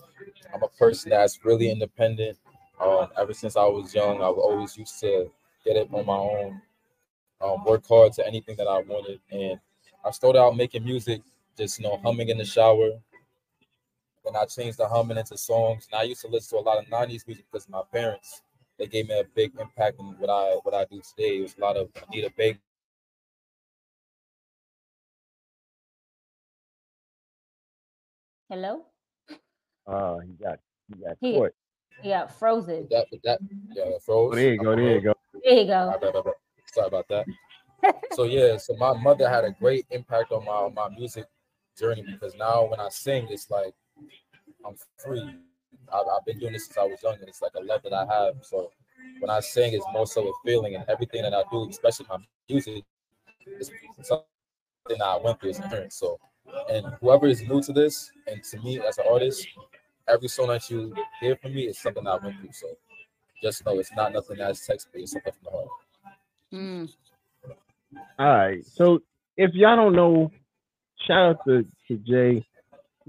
I'm a person that's really independent. Um, ever since I was young, I've always used to get it on my own, um, work hard to anything that I wanted. And I started out making music, just you know, humming in the shower. Then I changed the humming into songs. And I used to listen to a lot of 90s music because my parents they gave me a big impact in what I what I do today. It was a lot of Anita Baker. Hello. Uh, he got he got He- caught. He got frozen. That that yeah, that froze. Oh, there you go. There you go. There you go. bad, my bad. Sorry about that. so yeah, so my mother had a great impact on my my music journey because now when I sing, it's like I'm free. I've, I've been doing this since I was young, and it's like a love that I have. So when I sing, it's more so a feeling, and everything that I do, especially my music, is something that I went through as a parent. So, and whoever is new to this, and to me as an artist, every song that you hear from me is something I went through. So just know it's not nothing that's textbook. It's something from the heart. Mm. All right. So if y'all don't know, shout out to, to Jay.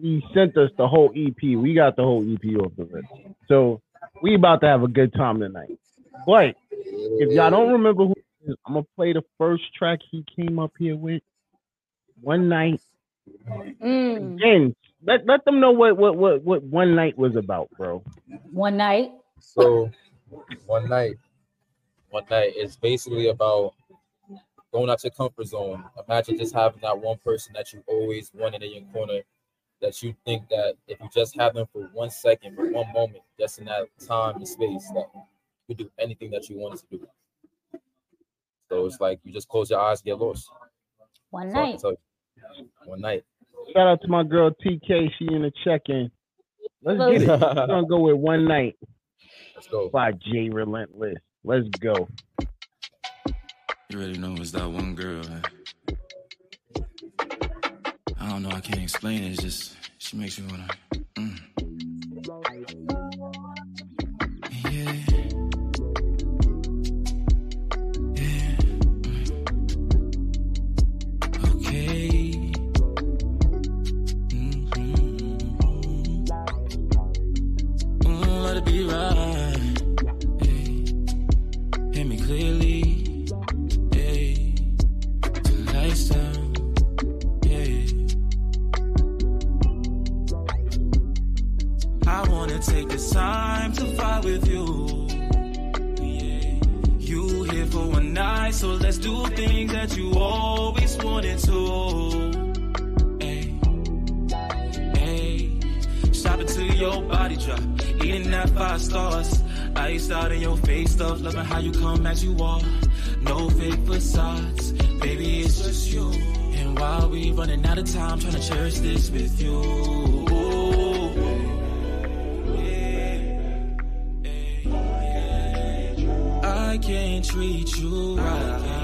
He sent us the whole EP. We got the whole EP off the list. So we about to have a good time tonight. But if y'all don't remember who I'm gonna play the first track he came up here with. One night. Mm. Again, let, let them know what, what what what one night was about, bro. One night. So one night, one night is basically about going out your comfort zone. Imagine just having that one person that you always wanted in your corner that you think that if you just have them for one second, for one moment, just in that time and space, that you could do anything that you wanted to do. So it's like you just close your eyes, get lost. One That's all I can night. One night. Shout out to my girl TK. She in the check-in. Let's get it. We're gonna go with one night Let's go. by Jay Relentless. Let's go. You already know it's that one girl. I don't know, I can't explain it. It's just she makes me wanna. Mm. that you always wanted to. Hey, hey, shop until your body drop, eating that five stars. I out in your face, stuff loving how you come as you are. No fake facades, baby, it's just you. And while we running out of time, trying to cherish this with you. I can't treat you right.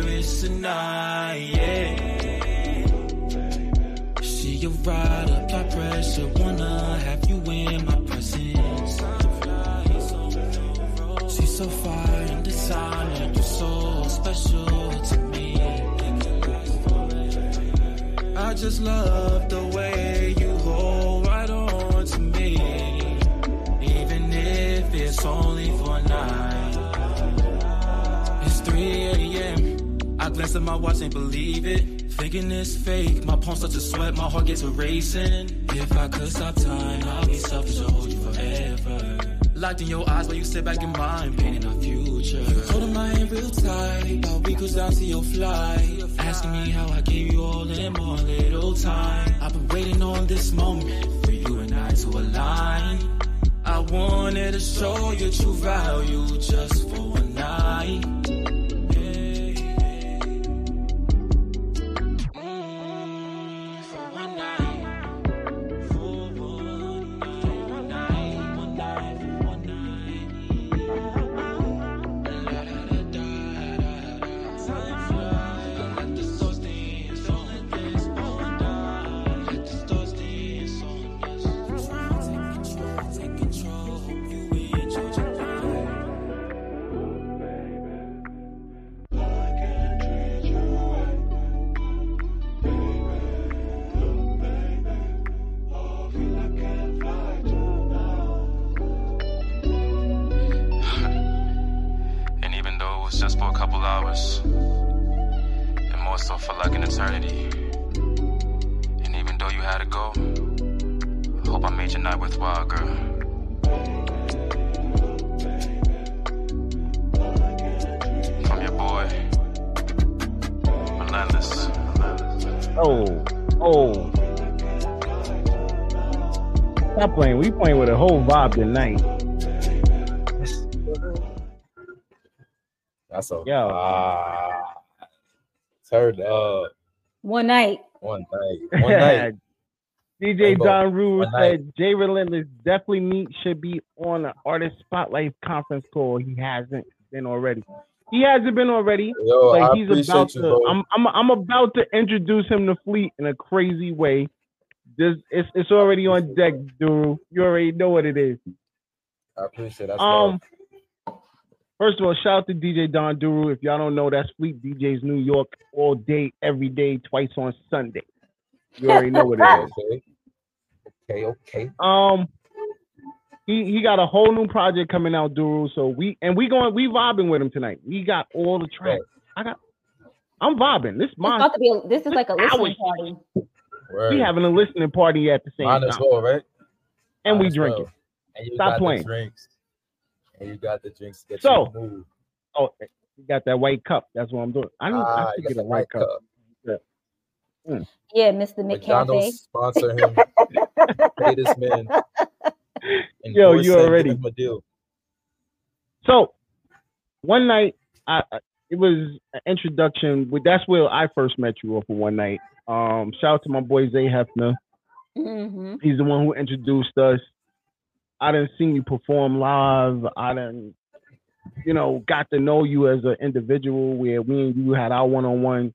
so fire and designer, you're so special to me. I just love the way you hold right on to me, even if it's only for night. It's 3 a.m. I glance at my watch, and believe it. Thinking it's fake. My palms start to sweat, my heart gets racing. If I could stop time, I'll be selfish Locked in your eyes while you sit back in mine, painting our future. Holding my hand real tight, while we cruise down to your flight. Asking me how I gave you all in more little time. I've been waiting on this moment for you and I to align. I wanted to show you true value just for one night. That's a Yo. ah. Turn up One night. one night. One night. DJ Rainbow, Don Rue said Jay Relentless definitely meet should be on an artist spotlight conference call. He hasn't been already. He hasn't been already. Yo, Like I he's appreciate about you, to. bro. I'm I'm I'm about to introduce him to Fleet in a crazy way. This it's it's already on deck, dude. You already know what it is. I appreciate that. Um, first of all, shout out to DJ Don Duru. If y'all don't know, that's Fleet DJs New York all day, every day, twice on Sunday. You already know what it is. okay. Okay, okay. Um, he he got a whole new project coming out, Duru. So we and we going we vibing with him tonight. We got all the tracks. I got. I'm vibing. This my about to be. A, this is like a Hours. listening party. Word. we having a listening party at the same Mine time, well, right? and Mine we as drinking. well. And you Stop playing. Drinks. And you got the drinks. That So, you move. Oh, you got that white cup. That's what I'm doing. I need Ah, I you should get a white cup. Yeah, Mr. McCafe. McDonald's sponsor him. Pay this man. Yo, you him, already- him a deal. So one night, I I- it was an introduction. With that's where I first met you off of one night. Um, shout out to my boy Zay Hefner. hmm He's the one who introduced us. I didn't see you perform live. I didn't, you know, got to know you as an individual. Where we and you had our one on one,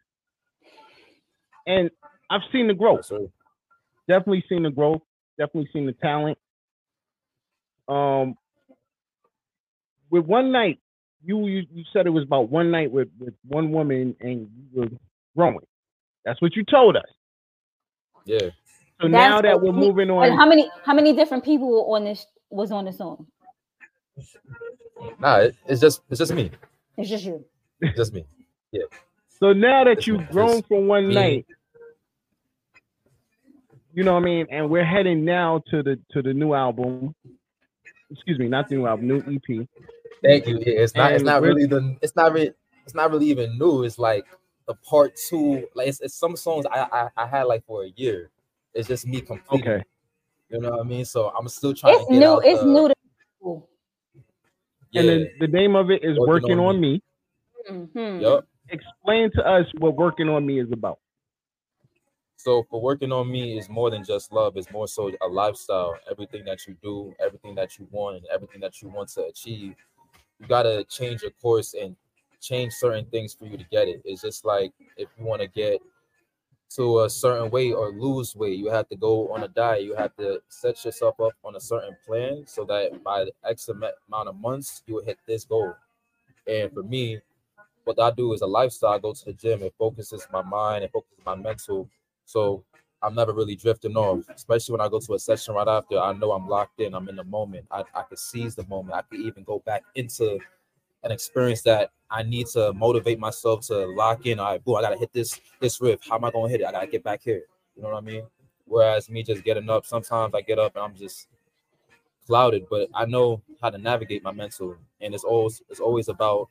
and I've seen the growth. Yes, definitely seen the growth, definitely seen the talent. Um, with one night, you you, you said it was about one night with with one woman, and you were growing. That's what you told us. Yeah. So That's now that we're moving on, how many how many different people were on this was on the song? Nah, it, it's just it's just me. It's just you. It's just me. Yeah. So now that It's you've me. grown It's from one me. night, you know what I mean, and we're heading now to the to the new album. Excuse me, not the new album, new EP. Thank you. Yeah, it's not it's not really the it's not really it's not really even new. It's like the part two. Like it's, it's some songs I, I I had like for a year. It's just me completing. Okay. You know what I mean? So I'm still trying It's to get new. out It's the- new to Cool. And then the name of it is Working Working, on on Me. Mhm. Yup. Explain to us what Working on Me is about. So for working on me is more than just love. It's more so a lifestyle. Everything that you do, everything that you want, and everything that you want to achieve, you gotta change your course and change certain things for you to get it. It's just like if you want to get to a certain weight or lose weight, you have to go on a diet. You have to set yourself up on a certain plan so that by X am- amount of months you will hit this goal. And for me, what I do is a lifestyle. I go to the gym. It focuses my mind. It focuses my mental. So I'm never really drifting off, especially when I go to a session right after. I know I'm locked in. I'm in the moment. I, I could seize the moment. I can even go back into an experience that I need to motivate myself to lock in. All right, boom, I gotta hit this this riff. How am I gonna hit it? I gotta get back here. You know what I mean? Whereas me just getting up, sometimes I get up and I'm just clouded, but I know how to navigate my mental. And it's always it's always about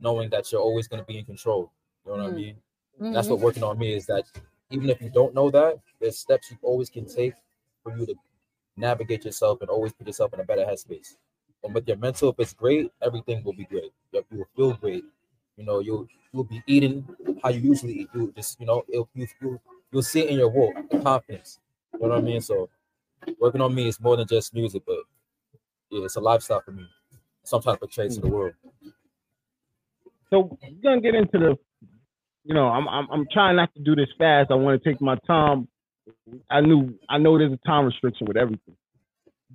knowing that you're always gonna be in control. You know what I Mm. mean? That's what working on me is that even if you don't know that, there's steps you always can take for you to navigate yourself and always put yourself in a better headspace. And your mental, if it's great, everything will be great. You will feel great. You know, you'll you'll be eating how you usually eat. You just you know, you you you'll see it in your walk, the confidence. You know what I mean? So working on me is more than just music, but yeah, it's a lifestyle for me. Some type Sometimes portray to the world. So we're gonna get into the, you know, I'm I'm I'm trying not to do this fast. I want to take my time. I knew I know there's a time restriction with everything,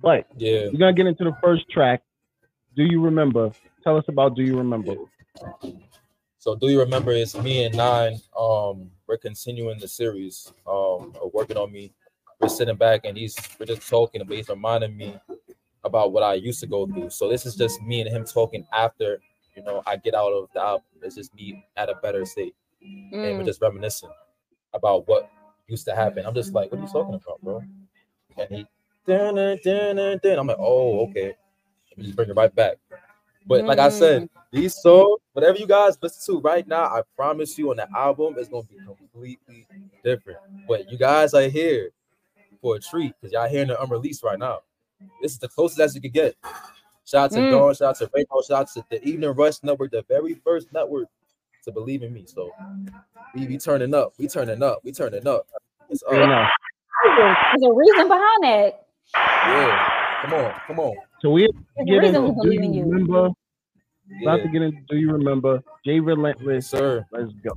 but Yeah. we're gonna get into the first track. Do you remember? Tell us about Do you remember? So do you remember it's me and Nine? Um, we're continuing the series um of working on me. We're sitting back and he's we're just talking and he's reminding me about what I used to go through. So this is just me and him talking after you know I get out of the album. It's just me at a better state. And we're Mm. just reminiscing about what used to happen. I'm just like, what are you talking about, bro? And he dun, dun, dun, dun, dun. I'm like, oh, okay. Let me just bring it right back. But like I said, these songs, whatever you guys listen to right now, I promise you on the album, it's gonna be completely different. But you guys are here for a treat because y'all hearing the unreleased right now. This is the closest as you could get. Shout out to Mm. Don, shout out to Rainbow, shout out to the Evening Rush Network, the very first network to believe in me. So we be turning up, we turning up, we turning up. It's up. Fair enough. There's a reason behind that. Yeah, come on, come on. So we get reason into Do you in you. remember? About to get into Do you remember? Jay Relentless. Sir. Let's go.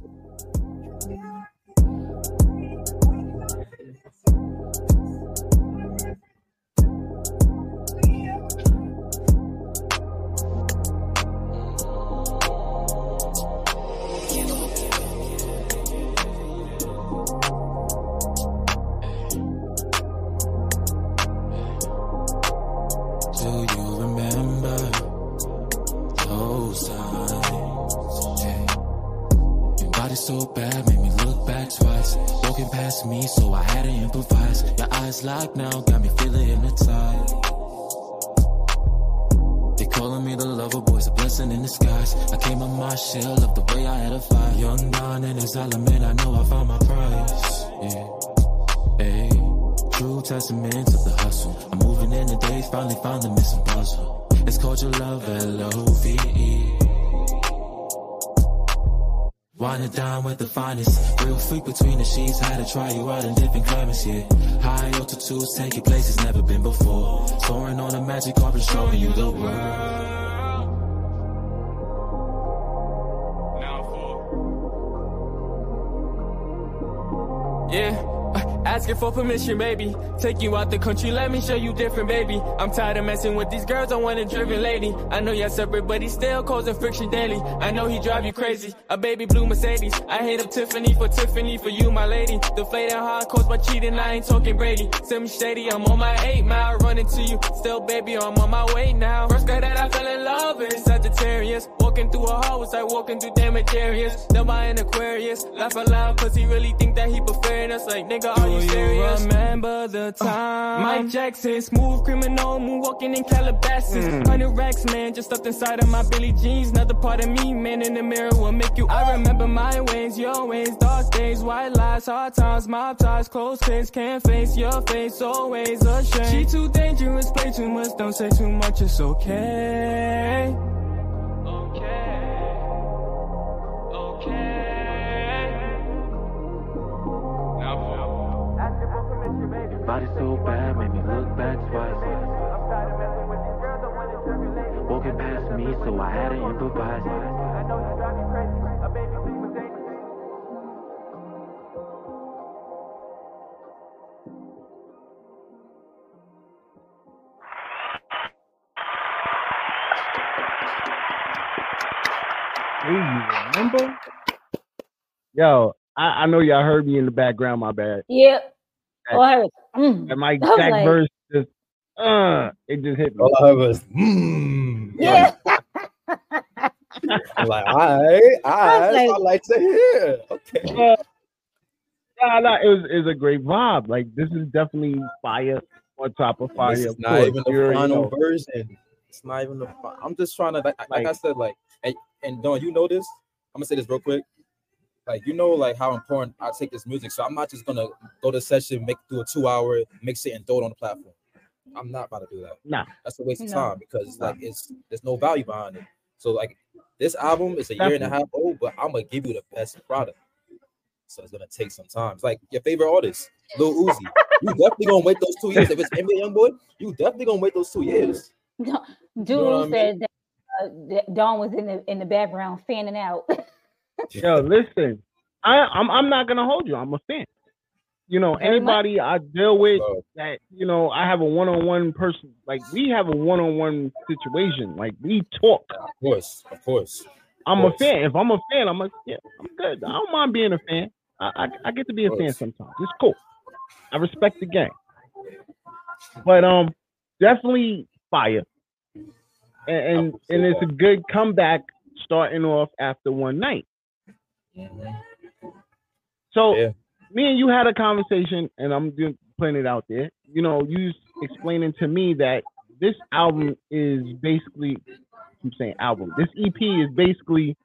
Try you out in different climates, yeah. High altitudes, take you places never been before. Soaring on a magic carpet, showing you the world. Yeah. uh, Asking for permission, baby. Take you out the country, let me show you different, baby. I'm tired of messing with these girls, I want a driven lady. I know you're separate, but he still causing friction daily. I know he drive you crazy. A baby blue Mercedes. I hit up Tiffany for Tiffany for you, my lady. Deflating hard cause by cheating, I ain't talking Brady. Send me shady, I'm on my eight mile, running to you. Still, baby, I'm on my way now. First guy that I fell in love with, Sagittarius. Walking through a hall, it's like walking through damaged areas. Now I an Aquarius. Laugh out loud, cause he really think that he preferring us. Like, nigga, are you oh, serious? Do you? Remember the time? Mike Jackson, smooth criminal, moonwalking in Calabasas. Mm. Hundred racks, man, just stuffed inside of my Billy jeans. Another part of me, man, in the mirror will make you. I remember my ways, your ways, dark days, white lies, hard times, mob ties, close friends, can't face your face, always ashamed. She too dangerous, play too much, don't say too much, it's okay. Body so bad, made me look back twice. Walking past me, so I had to improvise. Hey, you remember? Yo, I, I know y'all heard me in the background. My bad. Yeah. That, Oh, I heard. Mm. that Mike I was Jack like- verse just uh, it just hit me. All I heard was, mmm. Yeah. I'm like, all right, all right, like- I like to hear. Okay. Uh, nah, nah, it was it was a great vibe. Like this is definitely fire on top of fire. This is not course. even You the already final know. version. It's not even the. I'm just trying to, like, like, I said, like, and, and Don, you know this. I'm gonna say this real quick. Like, you know, like how important I take this music. So I'm not just gonna go to session, make do a two hour, mix it, and throw it on the platform. I'm not about to do that. Nah. That's a waste of No. time because like it's there's no value behind it. So like this album is a year and a half old, but I'm gonna give you the best product. So it's gonna take some time. It's like your favorite artist, Lil Uzi. You definitely gonna wait those two years. If it's NBA YoungBoy, you definitely gonna wait those two years. Dude know what I mean? said that, uh, that Don was in the in the background fanning out. Yo, listen, I, I'm I'm not gonna hold you. I'm a fan. You know, anybody I deal with that you know, I have a one-on-one person. Like we have a one-on-one situation. Like we talk. of course, of course. I'm a fan. If I'm a fan, I'm a yeah, I'm good. I don't mind being a fan. I I, I get to be a fan sometimes. It's cool. I respect the game. But um, definitely fire. And and, and it's a good comeback starting off after one night. So Yeah. me and you had a conversation, and I'm just putting it out there. You know, you explaining to me that this album is basically, I'm saying album. This EP is basically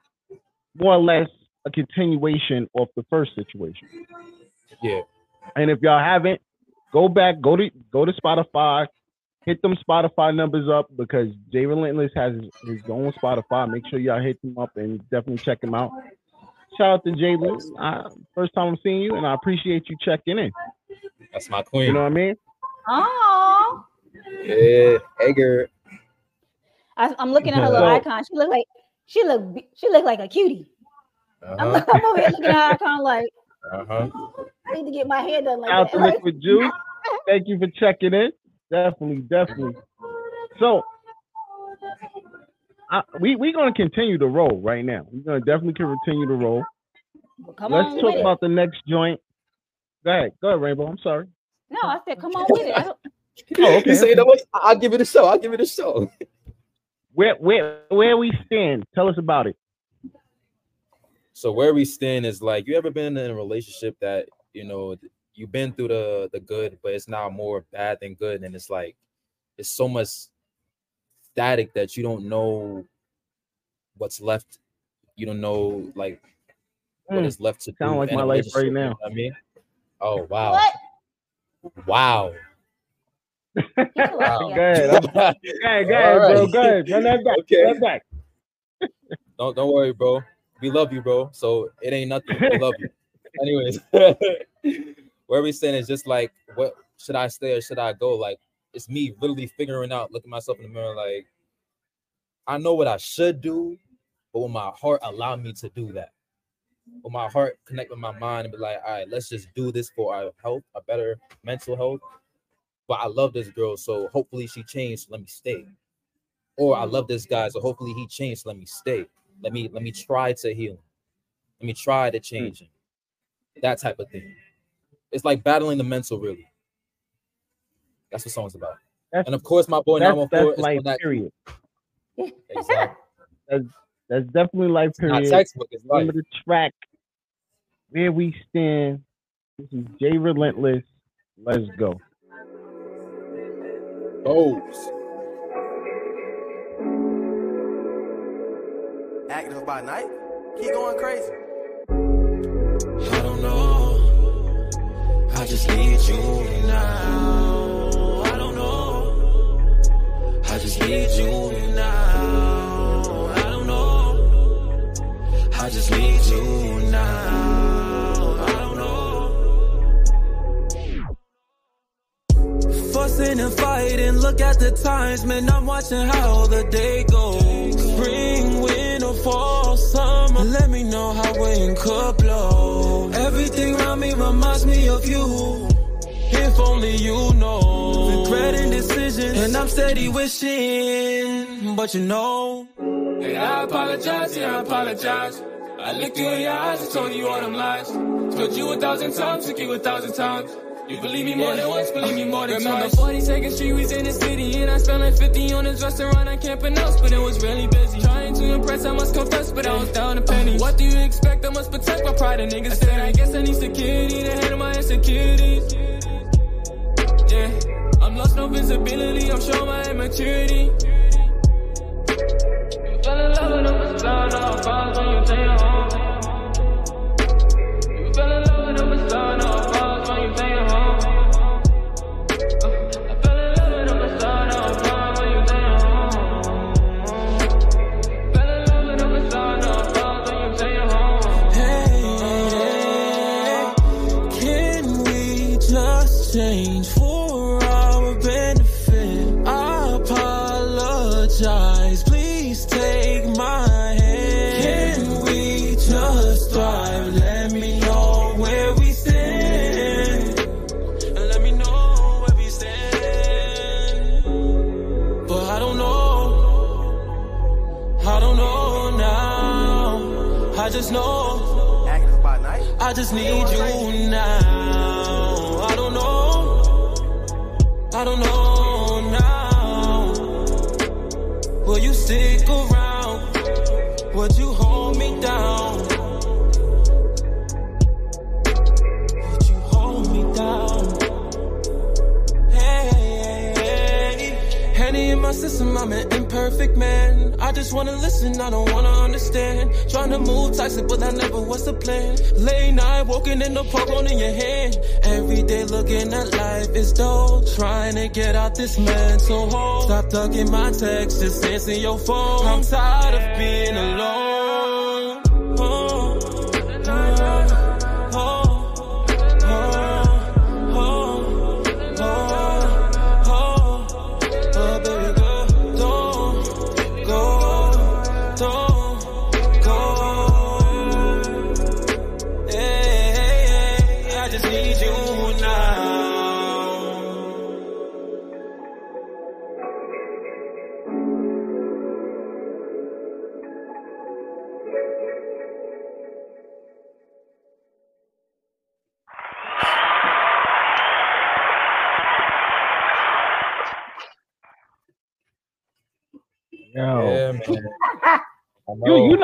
more or less a continuation of the first situation. Yeah. And if y'all haven't, go back, go to go to Spotify, hit them Spotify numbers up because Jay Relentless has his, his own Spotify. Make sure y'all hit them up and definitely check him out. Shout out to Jay Lee. Uh, first time I'm seeing you, and I appreciate you checking in. That's my queen. You know what I mean? Oh, yeah, Edgar. I, I'm looking at her little icon. She look like she look she look like a cutie. I'm, Uh-huh. I'm over here looking at her icon like Uh-huh. I need to get my hair done like out that. to Liquid Juice. Thank you for checking in. Definitely, definitely. So, I, we we gonna continue to roll right now. We're gonna definitely continue to roll. Come Let's on talk with it. about the next joint. Go ahead, go ahead, Rainbow. I'm sorry. No, I said come on with it. I don't, Oh, okay. You say that was I'll give it a show. I'll give it a show. Where where where we stand? Tell us about it. So where we stand is like you ever been in a relationship that you know you've been through the the good, but it's now more bad than good, and it's like it's so much static that you don't know what's left. You don't know like what Mm, is left to do. sound like in my life right now. I mean, oh wow, what? wow. Go ahead. I'm- Go ahead, go ahead, All bro. right. Go ahead. Run that back. Okay. Run that back. Don't don't worry, bro. We love you, bro. So it ain't nothing. We love you. Anyways, where we stand is just like, what should I stay or should I go? Like, it's me literally figuring out, looking myself in the mirror, like, I know what I should do, but will my heart allow me to do that? Will my heart connect with my mind and be like, all right, let's just do this for our health, a better mental health. But I love this girl, so hopefully she changed. Let me stay. Or I love this guy, so hopefully he changed. Let me stay. Let me let me try to heal him. Let me try to change him. That type of thing. It's like battling the mental, really. That's what song's about. That's, And of course, my boy that's, 914 that's life, that. period. Exactly. That's, that's definitely life, Not period. textbook, it's life. Remember the track, Where We Stand, This is Jay Relentless. Let's go. Bows. Active by night. Keep going crazy. I don't know. I just need you now. Just need you now. I don't know. I just need you now. I don't know. Fussing and fighting, look at the times, man. I'm watching how the day goes. Spring, winter, fall, summer. Let me know how wind could blow. Everything around me reminds me of you. If only you know. Regretting decisions, and I'm steady wishing, but you know. Hey, I apologize, yeah, I apologize. I looked you in your eyes and told you all them lies. Told you a thousand times, took you a thousand times. You believe me more than once, believe me more than Remember twice. 42nd Street, we was in the city, and I spent like 50 on this restaurant I can't pronounce, but it was really busy. Trying to impress, I must confess, but I was down a penny. What do you expect? I must protect my pride, and niggas said, I guess I need security to handle my insecurities. Lost, no visibility, I'm showing my immaturity. You fell in love with it's down all falls when you take it home. You fell in love with it's down all need you now. I don't know. I don't know now. Will you stick around? Would you hold me down? Would you hold me down? Hey, in my system, I'm an imperfect man. I just wanna listen, I don't wanna understand. Trying to move toxic, but that never was the plan. Late night, walking in the park, holding your hand. Every day looking at life is dull. Trying to get out this mental hole. Stop ducking my texts, just answer your phone. I'm tired of being alone.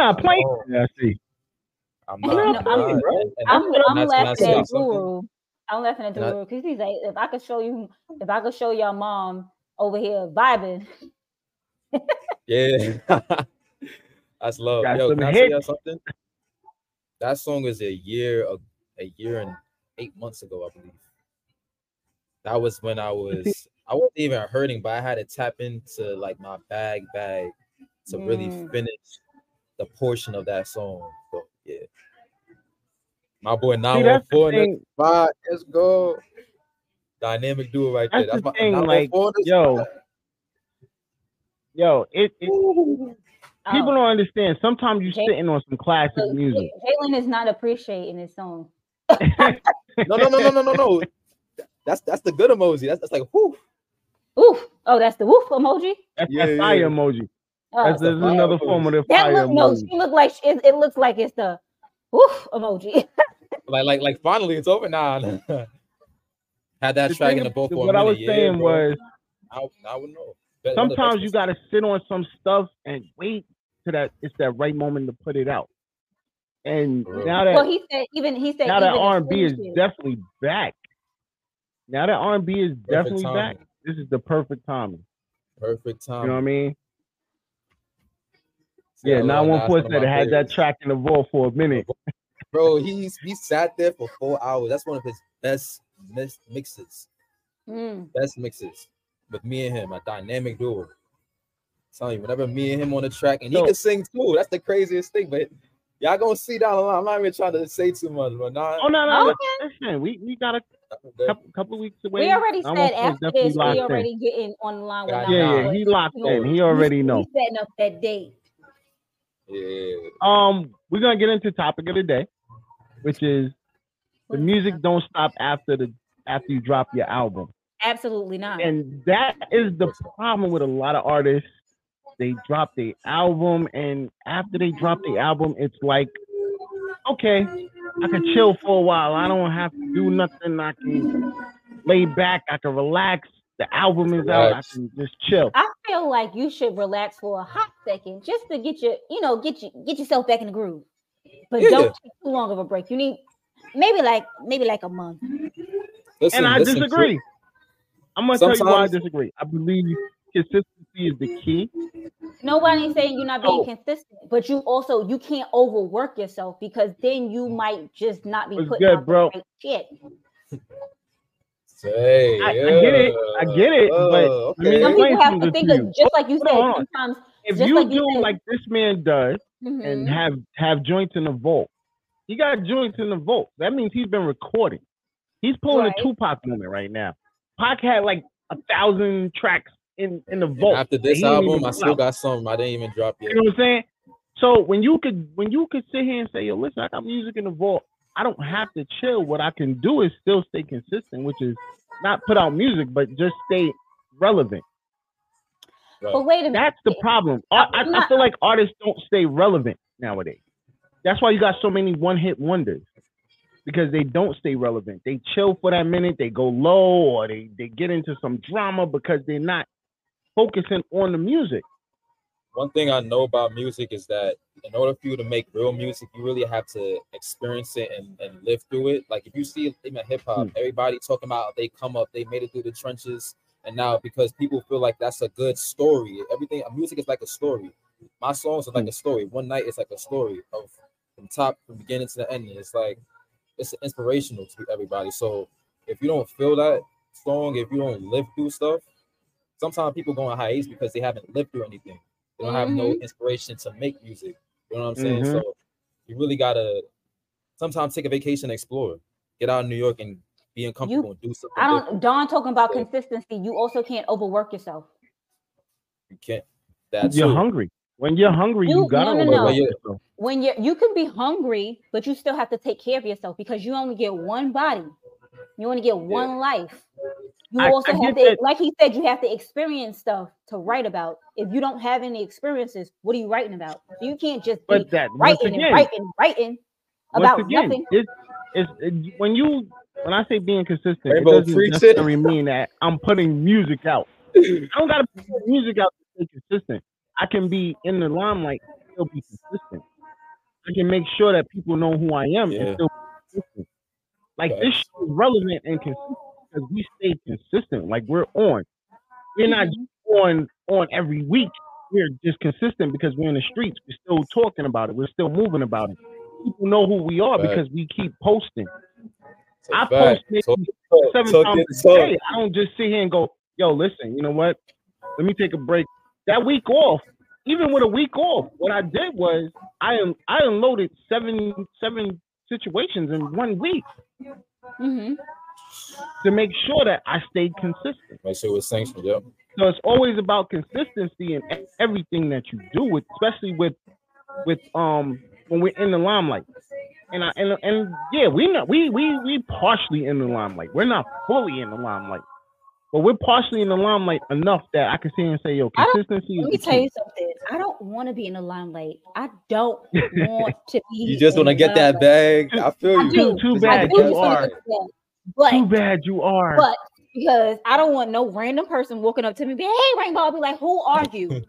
Not I playing? know. Yeah, I see. I'm No, not. I'm, I'm not. And, and, I'm, I'm that's when I laughing say at something. Guru. I'm laughing at And I- Guru because he's like, if I could show you, if I could show your mom over here vibing, Yeah. That's love. Got Yo, some can I tell you something? That song is a year a, a year and eight months ago, I believe. That was when I was I wasn't even hurting, but I had to tap into like my bag bag to really Mm. finish the portion of that song. So yeah. My boy 914 thing. next spot. Let's go. Dynamic duo right there. That's That's the my thing, like, yo, yo, it, it people Oh. don't understand. Sometimes you're Jay- sitting on some classic so music. Jalen is not appreciating his song. No, no, no, no, no, no, no. That's that's the good emoji. That's that's like whoo. Oof. Oh, that's the woof emoji. That's Yeah, that yeah, fire yeah. emoji. Oh, That's, that's another emoji. form of the that fire look no, she look like it, it looks like it's the woof emoji. Like like like finally it's over now. Had that The track in the ab- boat for a what I was yeah, saying bro. was I, I would know. Bet- one of the sometimes you got to sit on some stuff and wait to that it's that right moment to put it out. And now that Well, he said even he said now that R and B is definitely back. Now that R and B is definitely back. This is the perfect timing. Perfect time. You know what I mean? See, Yeah, I love nine one Nas, four said it had that track in the vault for a minute. Bro, he's he sat there for four hours. That's one of his best mix, mixes. Mm. Best mixes with me and him, a dynamic duo. Tell you, whenever me and him on the track, and he So- can sing too. That's the craziest thing. But y'all gonna see down the line. I'm not even trying to say too much, but nah. Oh no, no, Okay. listen, we we got a couple, couple weeks away. We already said is after this, we locked in. already getting online with Yeah, Yeah, yeah, he locked in. He already we- know. We setting up that date. Yeah. Um, we're gonna get into topic of the day, which is the music don't stop after the after you drop your album. Absolutely not. And that is the problem with a lot of artists. They drop the album, and after they drop the album, it's like, okay, I can chill for a while. I don't have to do nothing. I can lay back. I can relax. The album is out. I can just chill. I feel like you should relax for a hot second just to get your, you know, get you get yourself back in the groove. But Yeah. don't take too long of a break. You need maybe like maybe like a month. Listen, and I listen, disagree. I'm gonna tell you why I disagree. I believe consistency is the key. Nobody's saying you're not being No. consistent, but you also you can't overwork yourself because then you mm. might just not be What's putting good, out bro? the right shit. Say, I, I get it. I get it. but Oh, let me okay. Some people have to think of just like you Hold said. on. Sometimes If just you like you do said. like this man does mhm. and have have joints in the vault, he got joints in the vault. That means he's been recording. He's pulling Right. a Tupac moment right now. Pac had like a thousand tracks in in the And vault. after this album, I still got some I didn't even drop yet. You know what I'm saying? So when you could when you could sit here and say, "Yo, listen, I got music in the vault. I don't have to chill. What I can do is still stay consistent, which is not put out music, but just stay relevant." Right. But wait a minute. That's the problem. I, I, I feel like artists don't stay relevant nowadays. That's why you got so many one-hit wonders because they don't stay relevant. They chill for that minute, they go low, or they they get into some drama because they're not focusing on the music. One thing I know about music is that in order for you to make real music, you really have to experience it and, and live through it. Like if you see even hip hop, Hmm. everybody talking about they come up, they made it through the trenches, and now because people feel like that's a good story. Everything music is like a story. My songs are like a story. One night it's like a story of from top from beginning to the end. It's like it's inspirational to everybody. So if you don't feel that song, if you don't live through stuff, sometimes people go on hiatus because they haven't lived through anything. They don't have no inspiration to make music. You know what I'm saying? Mhm. So you really gotta sometimes take a vacation, and explore, get out of New York and be uncomfortable and do something. I don't different. Don talking about Yeah. consistency. You also can't overwork yourself. You can't. That's you're hungry. When you're hungry, you, You- gotta no, no, overwork no. yourself. When you you can be hungry, but you still have to take care of yourself because you only get one body. You only get one life. You I- also I have to, that. like he said, you have to experience stuff to write about. If you don't have any experiences, what are you writing about? You can't just be But that once writing and writing, writing about again, nothing. It's, it's it, when you when I say being consistent, Rainbow, it doesn't preach it. necessarily mean that I'm putting music out. I don't gotta put music out to stay consistent. I can be in the limelight and still be consistent. I can make sure that people know who I am Yeah. and still be consistent. Like this is relevant and consistent because we stay consistent. Like we're on. We're not Mm-hmm. just on on every week. We're just consistent because we're in the streets. We're still talking about it. We're still moving about it. People know who we are because we keep posting. I fact. post maybe seven times a day. I don't just sit here and go, "Yo, listen, you know what? Let me take a break." That week off, even with a week off, what I did was I un- I unloaded seven seven situations in one week hmm to make sure that I stayed consistent. Make sure it's sanctioned. Yep. So it's always about consistency in everything that you do, with especially with with um when we're in the limelight. And I and and yeah, we not we we we partially in the limelight. We're not fully in the limelight, but we're partially in the limelight enough that I can see here and say, yo, consistency is Let me tell you something. I don't want to be in the limelight. I don't want to be. You just want to get that bag. I feel I you. do. Too Just bad wanna do get you are. to get that. But Too bad you are. But because I don't want no random person walking up to me, be, hey, Rainbow, I'll be like, who are you?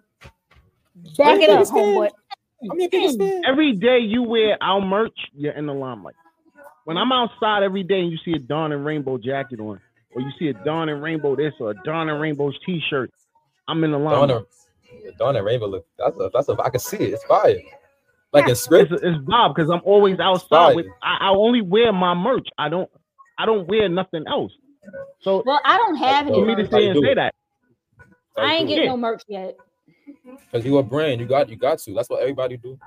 Back it up, homeboy. I'm your biggest fan. Every day you wear our merch, you're in the limelight. When I'm outside every day and you see a Don and Rainbow jacket on, or you see a Don and Rainbow this or a Don and Rainbow's t-shirt, I'm in the Don limelight. and, Don and Rainbow look. That's a, that's a, I can see it. It's fire. Like in It's, script. it's Bob because I'm always outside. With, I, I only wear my merch. I don't. I don't wear nothing else. So Well, I don't have any for me to say and say that, I ain't getting Yeah. no merch yet. Because you a brand, you got you got to. That's what everybody do.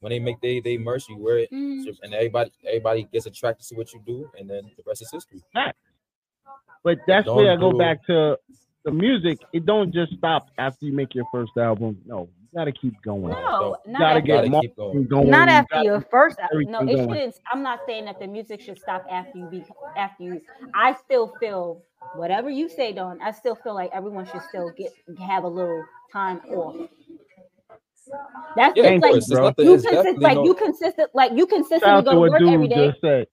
When they make they they merch, you wear it, Mm. and everybody everybody gets attracted to what you do, and then the rest is history. But that's Don't where I go do- back to the music. It don't just stop after you make your first album. No, you gotta keep going. No, you not gotta after- get Gotta more keep going. going. Not You after gotta your first album. No, it going. shouldn't. I'm not saying that the music should stop after you be after you. I still feel whatever you say, Don. I still feel like everyone should still get have a little time off. That's Yeah, just like course. Nothing- you it's consist, like no- you consistent like you consistently go to to work every dude day. just said.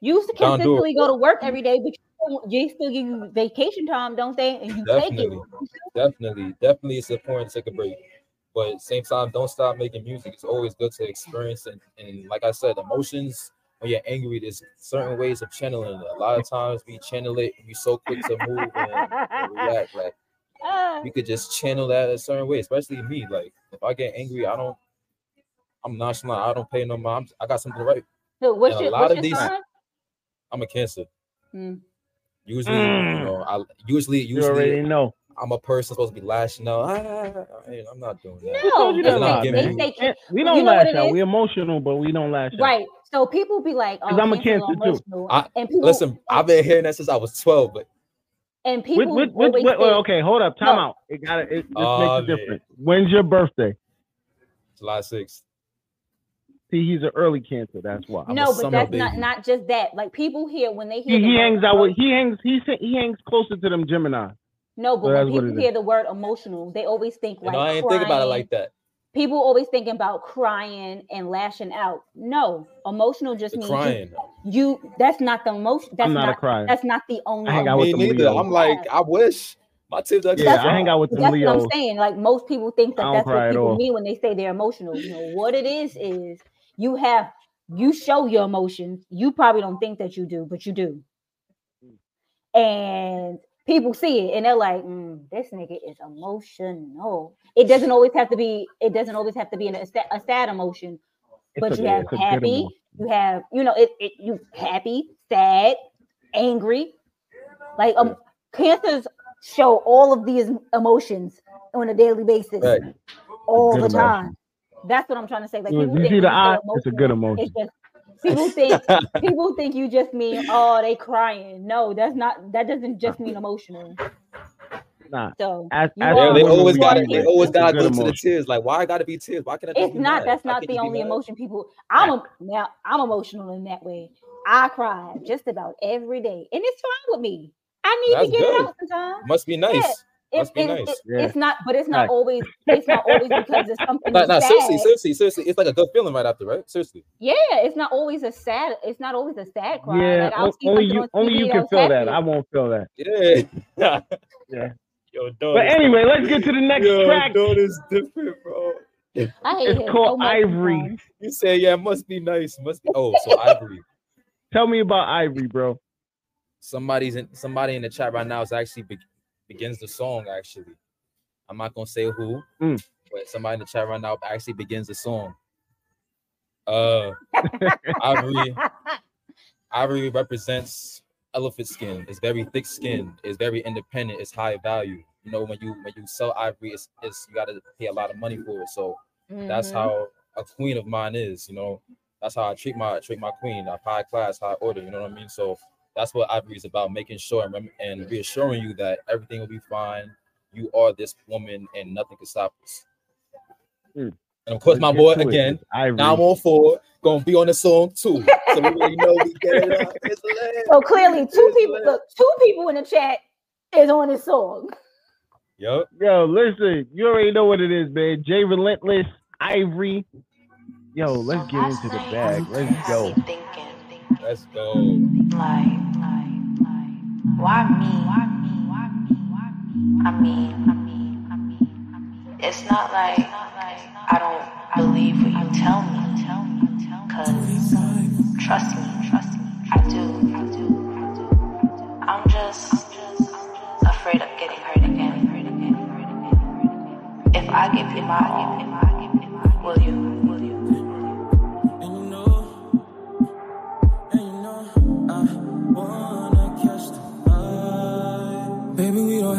You used to Don't do it. consistently go to work every day, but you still, they still give you vacation time, don't they? And you take it. Definitely, definitely, definitely, it's important to take a break. But at the same time, don't stop making music. It's always good to experience and, and like I said, emotions. When you're angry, there's certain ways of channeling it. A lot of times we channel it, we so quick to move and, and react. Like we could just channel that a certain way, especially me. Like if I get angry, I don't. I'm nonchalant. I don't pay no mind. I got something to write. so what's And a your, lot what's of these- sign? I'm a cancer. Mm. Usually, Mm. you know, I usually You already usually know. I'm a person supposed to be lashing out. Ah, I- I'm not doing that. Who told you they that? not Nah, say- they you- We don't know lash it out. is? We emotional, but we don't lash out. Right. So people be like, oh, 'Cause I'm a cancers cancer too. I- and people Listen, I've been hearing that since I was 12, but and people which, which, always wait, wait, okay, hold up. Time No. out. It got it. It just Oh, makes a man. difference. When's your birthday? July 6th. See, he's an early cancer. That's why. I'm no, but that's not baby. not just that. Like people hear when they hear He, the he hangs out with. He hangs. He he hangs closer to them Gemini. No, but that's when people it hear the word emotional, they always think You like know, I ain't think about it like that. People always thinking about crying and lashing out. No, emotional just The means you- crying. You, That's not the most. That's I'm not a not. crier. That's not the only. I hang out with Me them neither. Leos. I'm like, I wish my tips are Yeah, I hang out with them That's what I'm saying. Like most people think that that's what people mean when they say they're emotional. You know what it is is you have you show your emotions. You probably don't think that you do, but you do. And people see it and they're like, "Mm, "This nigga is emotional." It doesn't always have to be. It doesn't always have to be an, a, a sad emotion, It's but a- you have it's a good happy. You have you know it. it you happy, sad, angry. Like um, cancers show all of these emotions on a daily basis, Right. all the time. That's what I'm trying to say. Like You- people you see the say eye? It's a good emotion. It's just people think people think you just mean oh they crying. No, that's not. That doesn't just mean emotional. Nah. So As, as They, they always got to do They always got to good go to the tears. Like, why I got to be tears? Why can't I it's be not. mad? That's not the only mad? emotion people. I'm a, now. I'm emotional in that way. I cry just about every day, and it's fine with me. I need That's to get good. it out sometimes. Must be nice. It, be it- nice. it- Yeah. It's not, but it's not Right. always. It's not always because it's something Nah, nah, sad. seriously, seriously, seriously. It's like a good feeling right after, right? Seriously. Yeah, it's not always a sad. It's not always a sad cry. Yeah, like, I'll see only you on only you can was feel that. I won't feel that. Yeah. Yeah. Yo. But is- anyway, let's get to the next Yo, track. dog is different, bro. I hate It's him called so Ivory. sometimes. You say, yeah, must be nice. Must be. Oh, so Ivory. Tell me about Ivory, bro. Somebody's in. Somebody in the chat right now is actually be, begins the song. Actually, I'm not gonna say who, Mm. but somebody in the chat right now actually begins the song. Uh, Ivory. Ivory represents elephant skin. It's very thick skin. It's very independent. It's high value. You know, when you when you sell ivory, it's, it's you got to pay a lot of money for it. So that's Mhm. how a queen of mine is. You know, that's how I treat my treat my queen. I high class, high order. You know what I mean? So that's what ivory is about, making sure and, rem- and reassuring you that everything will be fine. You are this woman, and nothing can stop us. Mm. And of course, Let's my boy it. again. Ivory. Now I'm on four. Gonna be on the song too. So we already know we get it up. So clearly, two It's people look, two people in the chat is on this song. Yup. Yo, listen, you already know what it is, man. Jay Relentless, Ivory. Yo, let's get into the bag. Let's go. Let's go. Like, like, like, why me? Why me? Why me? Why me? I mean, I mean, I mean, I mean, it's not like I don't, believe what you tell me. Cause trust me, trust me, I do. I'm just afraid of getting hurt again. If I give you my will you?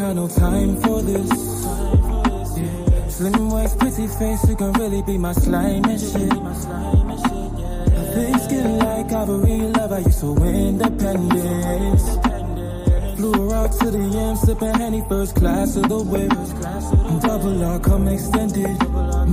Have no time for this. Slim waist, pretty face, you can really be my slime and shit. Face skin like ivory, love how you so independent. Her out to the M, sipping Henny first class of the whip. Double R, come extended.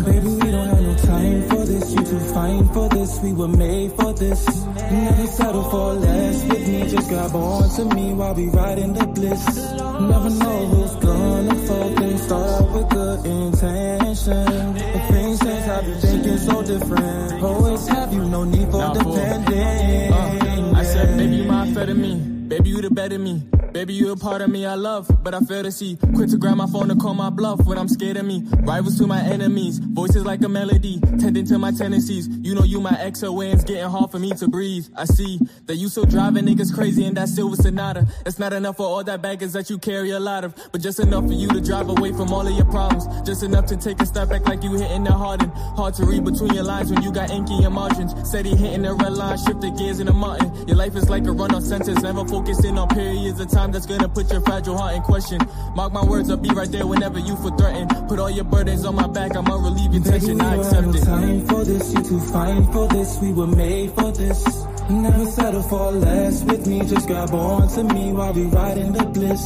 Baby, we don't have no time for this. You too fine for this. We were made for this. Never settle for less with me. Just grab on to me while we riding the bliss. Never know who's gonna fall. Things start with good intention. But things change, have you thinking so different. Always have you, no need for depending. Uh, I said, baby, you my amphetamine. Baby, you the better me. Baby, you a part of me I love, but I fail to see. Quick to grab my phone to call my bluff when I'm scared of me. Rivals to my enemies, voices like a melody, tending to my tendencies. You know you my ex, so when it's getting hard for me to breathe. I see that you still driving niggas crazy in that silver Sonata. It's not enough for all that baggage that you carry a lot of, but just enough for you to drive away from all of your problems. Just enough to take a step back like you hitting the hard and hard to read between your lines when you got ink in your margins. Steady hitting the red line, shift the gears in the mountain. Your life is like a run on sentence, never focusing on periods of time that's gonna put your fragile heart in question. Mark my words, I'll be right there whenever you feel threatened. Put all your burdens on my back, I'ma relieve your tension. I accept it. time for this. You too fine for this. We were made for this. Never settle for less with me. Just grab on to me while we riding the bliss.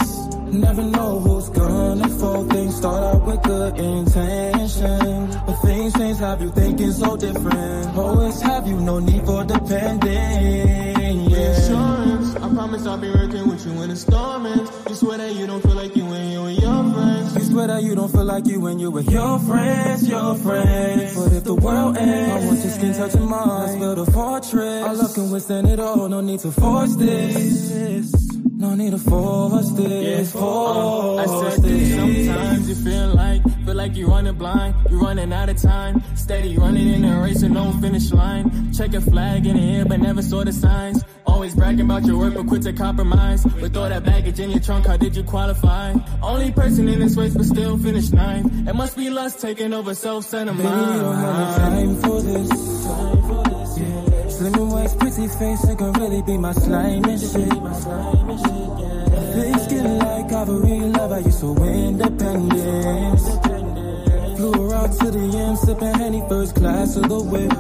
Never know who's gonna fall. Things start out with good intention, but things change. Have you thinking so different? Always have you, no need for depending. Yeah. Reassurance, I promise I'll be working with you storm ends. You swear that you don't feel like you when you and your friends. You swear that you don't feel like you when you're with your friends, your friends. But if the world ends, I want your skin touching mine. Let's build a fortress. Our love can withstand it all. No need to force this. No need to force this. Uh, I Force said this. sometimes you you're running blind, you're running out of time. Steady running in a race with no finish line. Check a flag in the air, but never saw the signs. Always bragging about your work, but quit to compromise. With all that baggage in your trunk, how did you qualify? Only person in this race, but still finish ninth. It must be lust taking over self-centered Baby, we don't have no mind. time for this. Yeah. Slim waist, pretty face, it can really be my slime and shit. Thick skin like ivory, love how you so independent. Flew her out to the M, sipping Henny first class of the whip.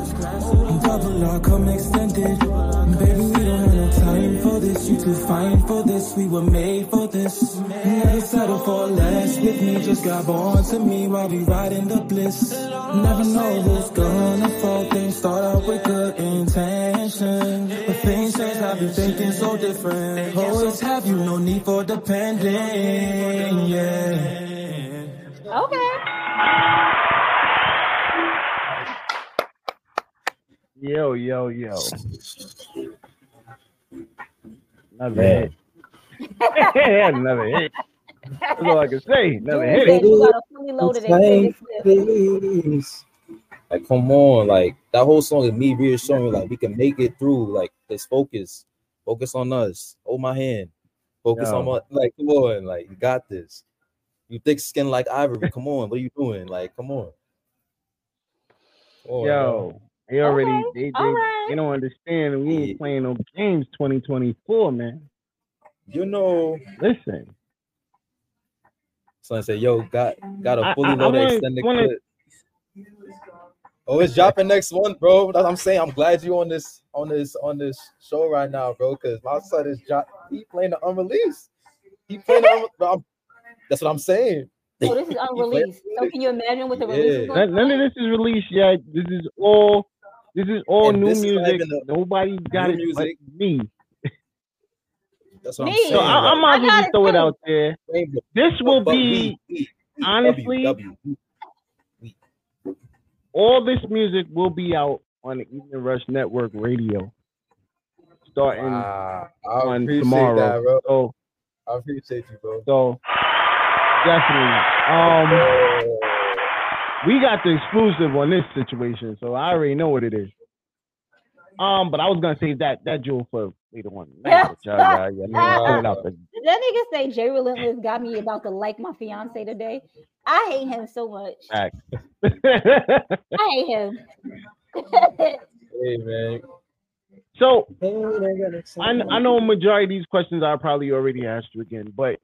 Double R, come extended. Baby, we don't have no time for this. You too fine for this. We were made for this. Never settle for less with me. Just grab on to me while we riding the bliss. Never know who's gonna fall. Things start out with good intention. But things change, I've you thinking so different. Always have you, no need for depending. Yeah. Okay. Yo, yo, yo. Another Man. hit. Another hit. That's all I can say. Another hit. Listen, you got a fully loaded extended clip. Please. Like, come on, like that whole song is me reassuring, like we can make it through. Like, let's focus, focus on us. Hold my hand, focus Yo. on my, like, come on, like you got this. You thick skin like ivory. Come on, what are you doing? Like, come on. Come on, Yo, they already Okay, they they, all right. they don't understand. We ain't playing no games 2024, man. You know, listen. Son said, yo, got got I- a fully I- I loaded wanna- extended wanna- clip. Oh, it's dropping next month, bro. That's what I'm saying. I'm glad you on this on this on this show right now, bro. Because my son is drop. He playing the unreleased. He playing the unre- bro, I'm- That's what I'm saying. Oh, this is unreleased. So can you imagine what the release is Yeah. going None, none of this is released yet. This is all. This is all And new this is not music. even the- Nobody got it music. but me. That's what I'm Me. saying. So I, I might as well just it throw it out there. This will But be we- we- we- honestly W, W, all this music will be out on the Evening Rush Network Radio starting Wow. On tomorrow. that, bro. So I appreciate you, bro. so definitely. Um we got the exclusive on this situation, so I already know what it is. Um, but I was gonna save that that jewel for later on. Y'all- y'all- y'all. Did that nigga say Jay Relentless got me about to like my fiance today? I hate him so much. I hate him. Hey man. So I, I know a majority of these questions I probably already asked you again, but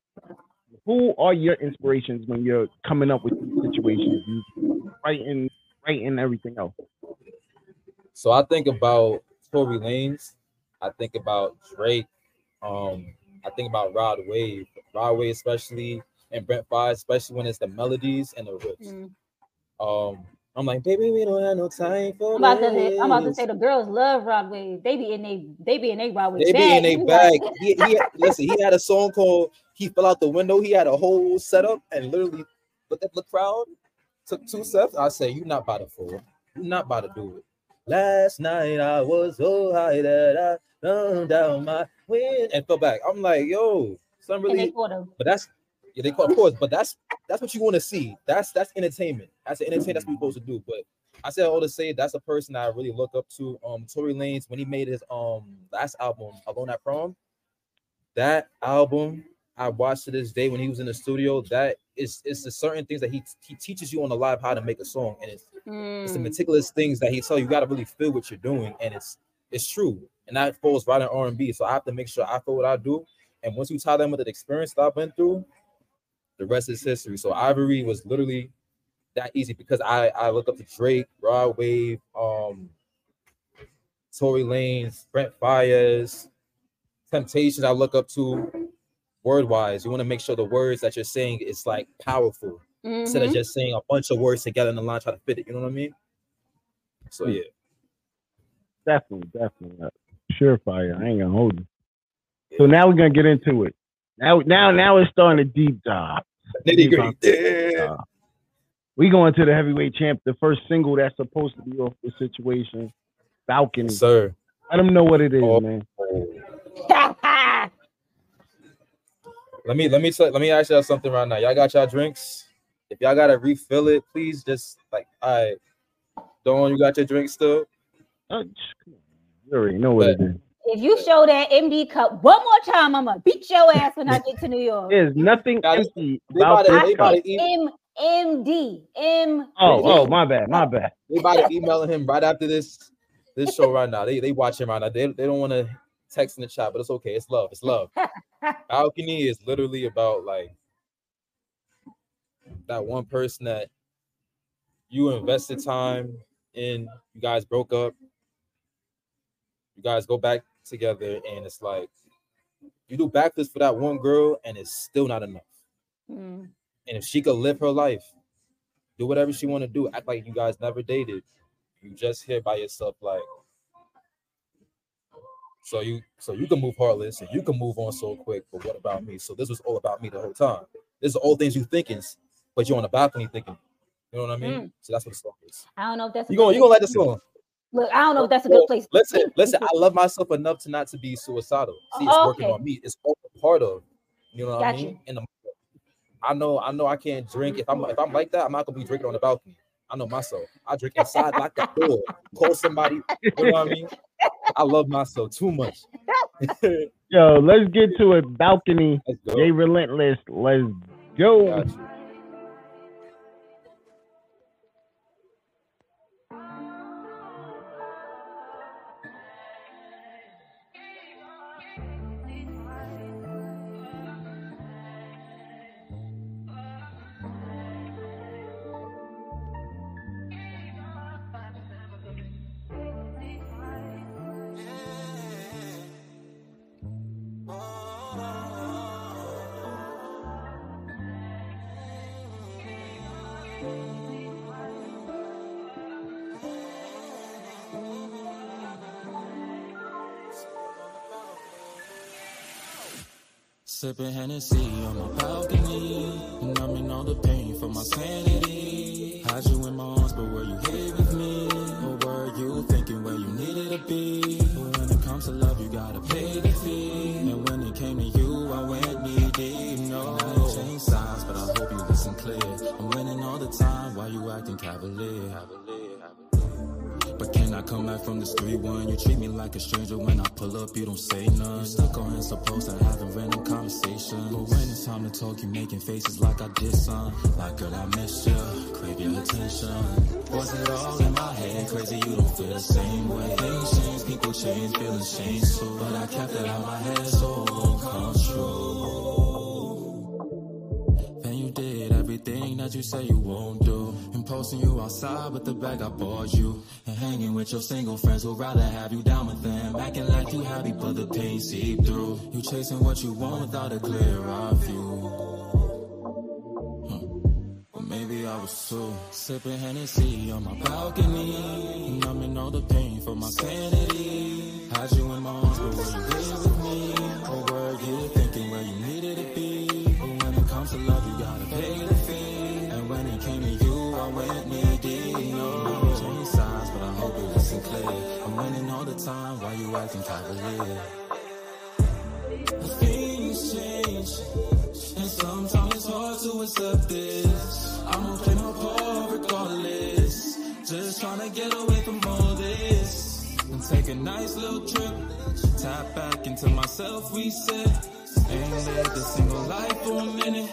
who are your inspirations when you're coming up with these situations, you writing, writing everything else? So I think about Tory Lanez. I think about Drake. Um, I think about Rod Wave. Rod Wave, especially, and Brent Faiyaz, especially when it's the melodies and the riffs. Mm. Um, I'm like, baby, we don't have no time for I'm about to. I'm about to say the girls love Rod Wave. They be in they they be in they Rod Wave They be in a bag. He, he listen. He had a song called "He Fell Out the Window." He had a whole setup and literally looked at the crowd, took two steps. I say, "You not about to fool. You not about to do it." Last night I was so high that I turned down my wind and fell back. I'm like, yo, and really. But that's yeah, they call of course, but that's that's what you want to see. That's that's entertainment. That's the entertainment that's what you're supposed to do. But I said all to say that's a person I really look up to. Um, Tory Lanez when he made his um last album, Alone at Prom. That album I watched to this day when he was in the studio. That is it's the certain things that he he teaches you on the live how to make a song, and it's it's the Mm. meticulous things that he tell you. You got to really feel what you're doing, and it's it's true, and that falls right in R and B. So I have to make sure I feel what I do, and once you tie them with the experience that I've been through, the rest is history. So Ivory was literally that easy because I I look up to Drake, Rod Wave, um, Tory Lanez, Brent Faiyaz, Temptations. I look up to word wise. You want to make sure the words that you're saying is like powerful instead of Mhm. just saying a bunch of words together in the line try to fit it. You know what I mean? So yeah. Definitely, definitely. Surefire. I ain't gonna hold you. So now we're gonna get into it. Now, now, now it's starting to deep dive. Nitty gritty. Yeah. We going to the heavyweight champ, the first single that's supposed to be off the situation, Balcony. Sir. Let them know what it is, Oh. man. Let me let me tell, let me ask y'all something right now. Y'all got y'all drinks? If y'all gotta refill it, please just like I. all right. Don, you got your drink still? Uh, You already know what it is. If you show that MD cup one more time, I'm gonna beat your ass when I get to New York. There's nothing empty they about about to- this cup. M MD M. Oh, oh, my bad, my bad. They about to emailing him right after this this show right now. They they watching right now. They, they don't want to text in the chat, but it's okay. It's love. It's love. Balcony is literally about like that one person that you invested time in. You guys broke up. You guys go back together, and it's like you do backflips for that one girl, and it's still not enough. Mm. And if she could live her life, do whatever she want to do, act like you guys never dated. You just here by yourself, like so you so you can move heartless and you can move on so quick. But what about me? So this was all about me the whole time. This is all things you thinking, but you're on the balcony thinking. You know what I mean? Mm. So that's what the song is. I don't know if that's You gonna you gonna like the song? Look, I don't know if that's a good place. Listen, listen. I love myself enough to not to be suicidal. Uh, See, it's Oh, working on me. It's all part of. You know what I mean? you. And the, I know, I know, I can't drink. If I'm if I'm like that, I'm not gonna be drinking on the balcony. I know myself. I drink inside, lock the door, call somebody. You know what I mean? I love myself too much. Yo, let's get to it. Balcony. go. Jay Relentless. Let's go. Sipping Hennessy on my balcony, in all the pain for my sanity. Had you in my arms, but were you here with me? Or were you thinking where you needed to be? Clear. I'm winning all the time, why you acting cavalier? But can I come back from the street one? You treat me like a stranger when I pull up, you don't say none. Stuck on and supposed to having random conversation. But when it's time to talk, you making faces like I did some. Like girl, I miss you, crave your attention. Was it all in my head? Crazy, you don't feel the same way. Things change, people change, feelings change too. But I kept it out my head, so it won't come true. Everything that you say you won't do. And posting you outside with the bag I bought you. And hanging with your single friends who'd rather have you down with them. Acting like you happy, but the pain seep through. You chasing what you want without a clear eye view. Maybe I was too. Sipping Hennessy on my balcony. Numbing all the pain for my sanity. Had you in my arms, but were you here with me? Or were you thinking where you needed to be? But when it comes to love, acting cavalier? Things change, and sometimes it's hard to accept this. I'ma play my part regardless. Just trying to get away from all this. And take a nice little trip. Tap back into myself, reset. Ain't lived a single life for a minute.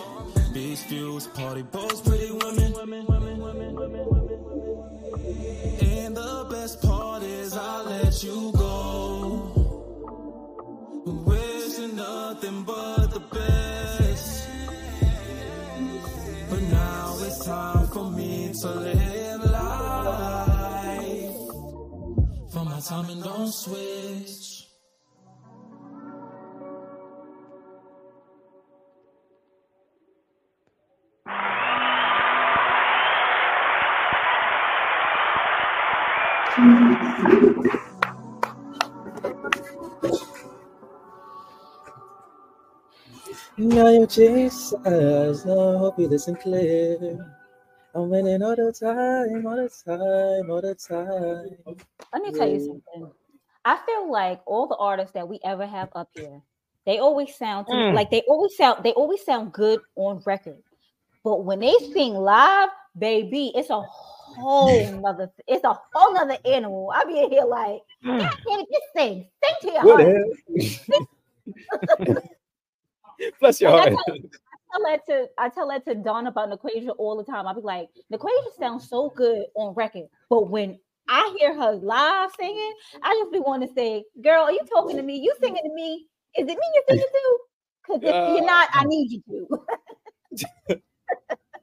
Beach views, party boats, pretty women. And the best part is I let you go. To live life. For my time and don't switch. Now you Jesus, I hope you listen clear. I'm winning all the time, all the time, all the time. Let me tell you something. I feel like all the artists that we ever have up here, they always sound to me Mm. like they always sound they always sound good on record. But when they sing live, baby, it's a whole nother it's a whole nother animal. I be in here like, Mm. God damn it, just sing. Sing to your heart. the hell? Bless your Like, I heart. tell, I tell that to I tell that to Don about Naquasia all the time. I'll be like, Naquasia sounds so good on record, but when I hear her live singing, I just be wanting to say, "Girl, are you talking to me? You singing to me? Is it me you're singing to? Because if you're not, I need you to."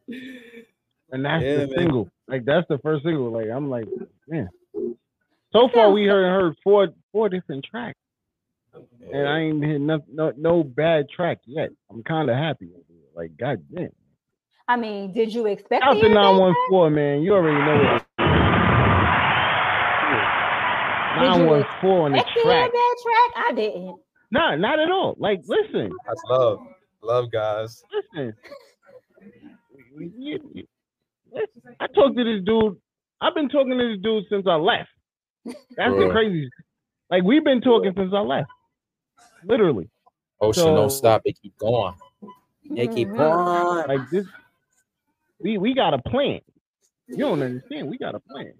and that's Yeah, the man. single. Like that's the first single. Like I'm like, man. So far we heard heard four four different tracks, and I ain't heard no no, no bad track yet. I'm kind of happy. Like God damn. I mean, did you expect Out to to hear that? 914, man. You already know it. 914 on the expect to hear track. that track? I didn't. Nah, not at all. Like, listen, That's love. Love, guys. listen. I talked to this dude. I've been talking to this dude since I left. That's the Bro. crazy. Like we've been talking since I left. Literally. Oh, Ocean So- don't stop. They keep going. They mm-hmm. keep going. Like this. We we got a plan. You don't understand. We got a plan.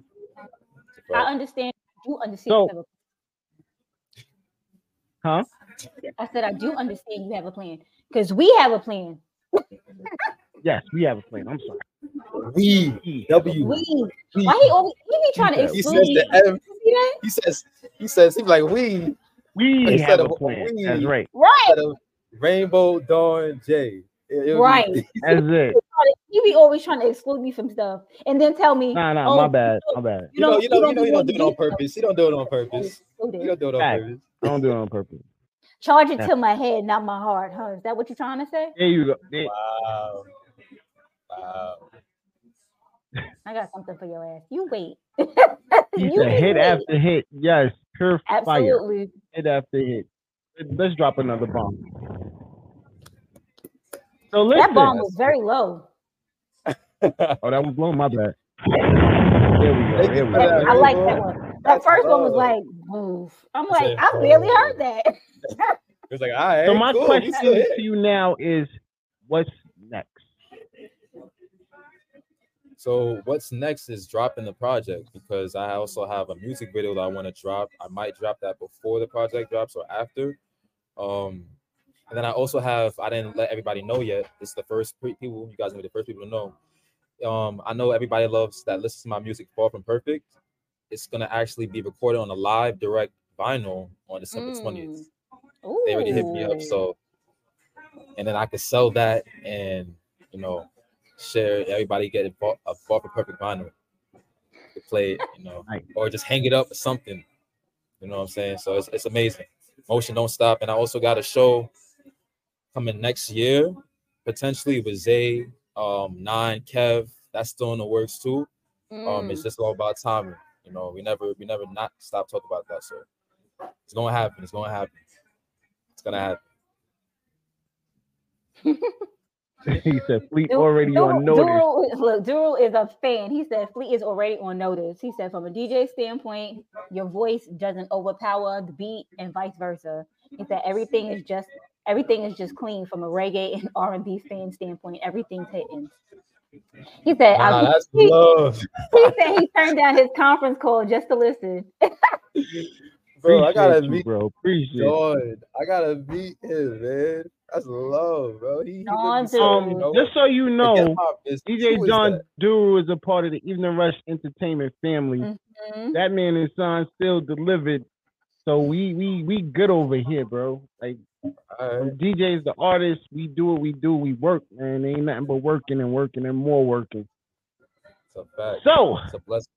I understand. I do understand. So- you have a- Huh? I said I do understand you have a plan because we have a plan. Yes, we have a plan. I'm sorry. We W. We. We. Why he always he be trying to He He exclude says me? the M. You see that? He says. He says. He's like we. We Instead have a plan. we. That's right. Right. Of Rainbow Don J. It- it'll be- Right. That's it. He be always trying to exclude me from stuff and then tell me, Nah, nah, oh, my bad. My bad. You know, you know, you know, you don't do it on purpose. You don't do it on purpose. You don't do it on purpose. I don't do it on purpose. Charge it Yeah. to my head, not my heart, huh? Is that what you're trying to say? There you go. There- Wow. Wow. I got something for your ass. You wait. You said hit wait. after hit. Yes, pure fire. Absolutely. Hit after hit. Let's drop another bomb. So listen. That bomb was very low. Oh, that was blown. My bad. There we go. There we go. I like that one. That first one was like, "Move." I'm like, I barely heard that. It was like, all right. So my cool, question to you now is, what's So what's next is dropping the project because I also have a music video that I want to drop. I might drop that before the project drops or after. Um, and then I also have I didn't let everybody know yet. It's the first pre- people you guys will be the first people to know. Um, I know everybody loves that listens to my music far from perfect. It's gonna actually be recorded on a live direct vinyl on December Mm. twentieth. They already hit me up, so and then I could sell that and you know share everybody get a far, a far from perfect vinyl to play it, you know, or just hang it up or something. You know what I'm saying? So it's, it's amazing. Motion don't stop, and I also got a show coming next year, potentially with Zay, um, Nine, Kev. That's still in the works too. Um, it's Mm. just all about timing. You know, we never we never not stop talking about that. So it's gonna happen. It's gonna happen. It's gonna happen. he said Fleet Du- already Duru- on notice. Duru- look, Duru is a fan. He said Fleet is already on notice. He said from a DJ standpoint, your voice doesn't overpower the beat and vice versa. He said everything is just everything is just clean from a reggae and R and B fan standpoint. Everything's hitting. He said, Nah, I- that's he, love. he said he turned down his conference call just to listen. Bro, I gotta Appreciate you, meet bro. Appreciate it. I gotta meet him, man. That's love, bro. He, he let me see, Um, you know? just so you know, hip-hop is- who DJ is John that? Duru is a part of the Evening Rush Entertainment family. Mhm. That man and son still delivered. So we we we good over here, bro. Like from DJs, the artists, we do what we do. We work, man. Ain't nothing but working and working and more working. It's a fact. So it's a blessing.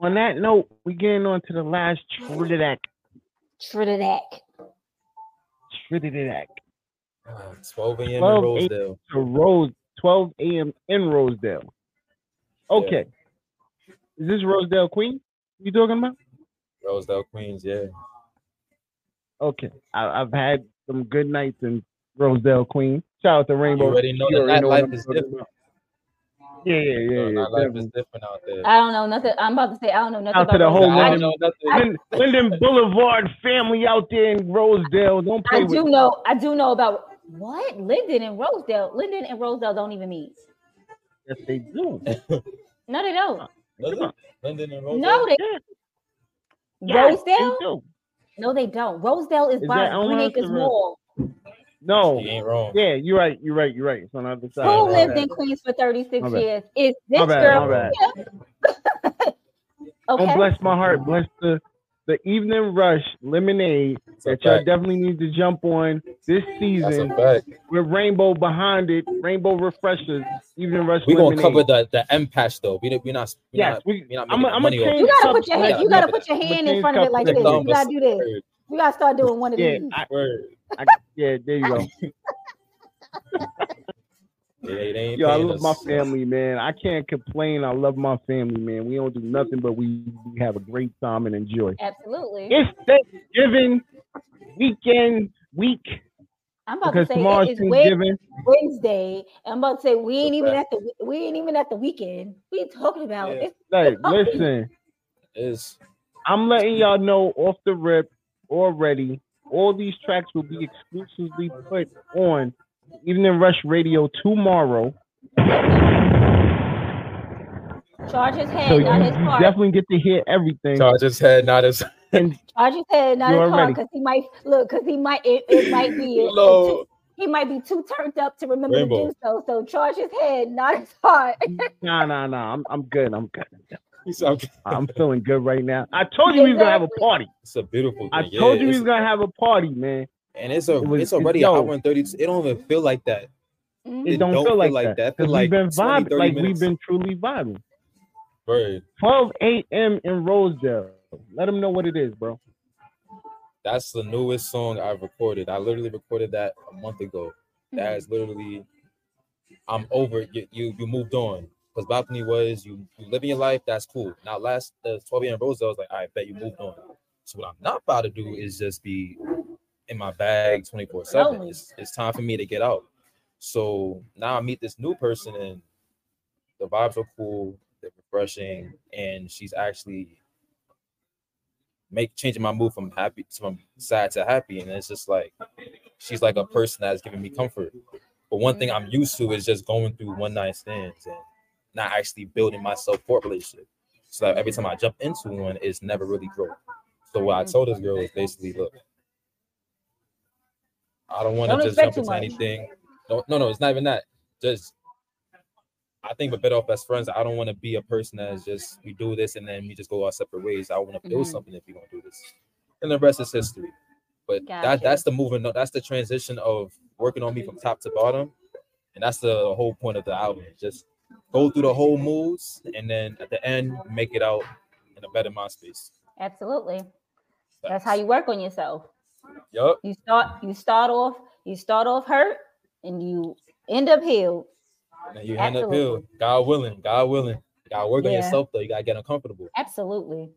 on that note, we getting on to the last Trinidad. Trinidad. Trinidad. Ah, 12 a.m. in 12 Rosedale. to Rose, 12 a.m. in Rosedale. Okay. Is this Rosedale Queen you talking about? Rosedale, Queens, yeah. Okay. I, I've had some good nights in Rosedale Queen. Shout out to Rainbow. already know the already what nightlife I'm is different. Yeah, yeah, yeah, Bro, yeah. nightlife is different out there. I don't know nothing. I'm about to say I don't know nothing Out to about the whole Rosedale. I- Linden, I- Linden, Linden Boulevard family out there in Rosedale. Don't play I with do me. know. I do know about what Linden and Rosedale. Linden and Rosedale don't even meet. Yes, they do. No, they don't. Does it? Linden and Rosedale? No, they Yes, they Rosedale. do. No, they don't. Rosedale is, Is by that- Green Acres Mall. No. Ain't wrong. Yeah, you're right. You're right. You're right. It's on the other side. Who My lived bad. in Queens for 36 years? Is this bad, girl my bad. here? Don't bless my heart. Bless the the evening rush lemonade that y'all fact. definitely need to jump on this season fact. with Rainbow behind it. Rainbow refreshers. Evening rush. We're gonna cover the the M patch though. We we not we Yes, not we- we not I'm making a- I'm money off change You gotta put your hand. You gotta put your hand in front of it like this. You gotta do this. You gotta start doing one of Yeah, these. I, I, yeah, there you go. Yeah, they ain't Yo, I paying love my family, man. I can't complain. I love my family, man. We don't do nothing but we, we have a great time and enjoy. Absolutely. It's Thanksgiving weekend week. I'm about because to say tomorrow's it is Thanksgiving. Wednesday. I'm about to say we ain't even at the we ain't even at the weekend. We talking about? It's Like, listen, is I'm letting y'all know off the rip already. All these tracks will be exclusively put on Evening Rush Radio tomorrow. charge his head, So you, not his you heart. definitely get to hear everything. Charge his head, not his. And Charge his head, not his heart, because he might look, because he might it, it might be it- too- he might be too turned up to remember Rainbow. to do so. So charge his head, not his heart. nah, nah, nah. I'm I'm good. I'm good. He's okay. I'm feeling good right now. I told you we was gonna have a party. It's a beautiful thing. I yeah, told you we it's- was gonna have a party, man. And it's a It was- it's already yo. an hour and thirty. It don't even feel like that. Mm-hmm. It, don't, feel like, that. It Because like we've been 20, vibing, 30 like minutes. we've been truly vibing. Word. 12 a.m. in Rosedale. Let them know what it is, bro. That's the newest song I've recorded. I literally recorded that a month ago. That mm-hmm. is literally, I'm over. it. You you, you moved on because balcony was you, you living your life. That's cool. Now last the 12 a.m. Rose, I was like, I bet you moved on. So what I'm not about to do is just be in my bag 24 seven. It's it's time for me to get out. So now I meet this new person and the vibes are cool. They're refreshing, and she's actually make changing my mood from happy from sad to happy, and it's just like she's like a person that's giving me comfort. But one thing I'm used to is just going through one night stands and not actually building myself for a relationship. So that every time I jump into one, it's never really growth. So what I told this girl is basically, look, I don't want to just jump into anything. No, no, no, it's not even that. Just I think we're better off as friends. I don't want to be a person that's just we do this and then we just go our separate ways. I want to build Mhm. something if we don't do this. And the rest is history. But that that's the movement, that's the transition of working on me from top to bottom. And that's the whole point of the album. Just go through the whole moves and then at the end make it out in a better mind space. Absolutely. That's how you work on yourself. Yup. You start you start off you start off hurt and you end up healed. And you end up healed. God willing. God willing. You gotta work on yourself though. You gotta get uncomfortable. Absolutely.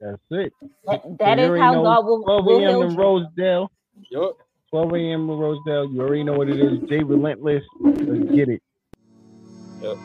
That's it. That, that You is already how know God will, 12 will a.m. heal in you. Rosedale. Yup. 12 a.m. in Rosedale. You already know what it is. Jay Relentless. Let's get it. Yep.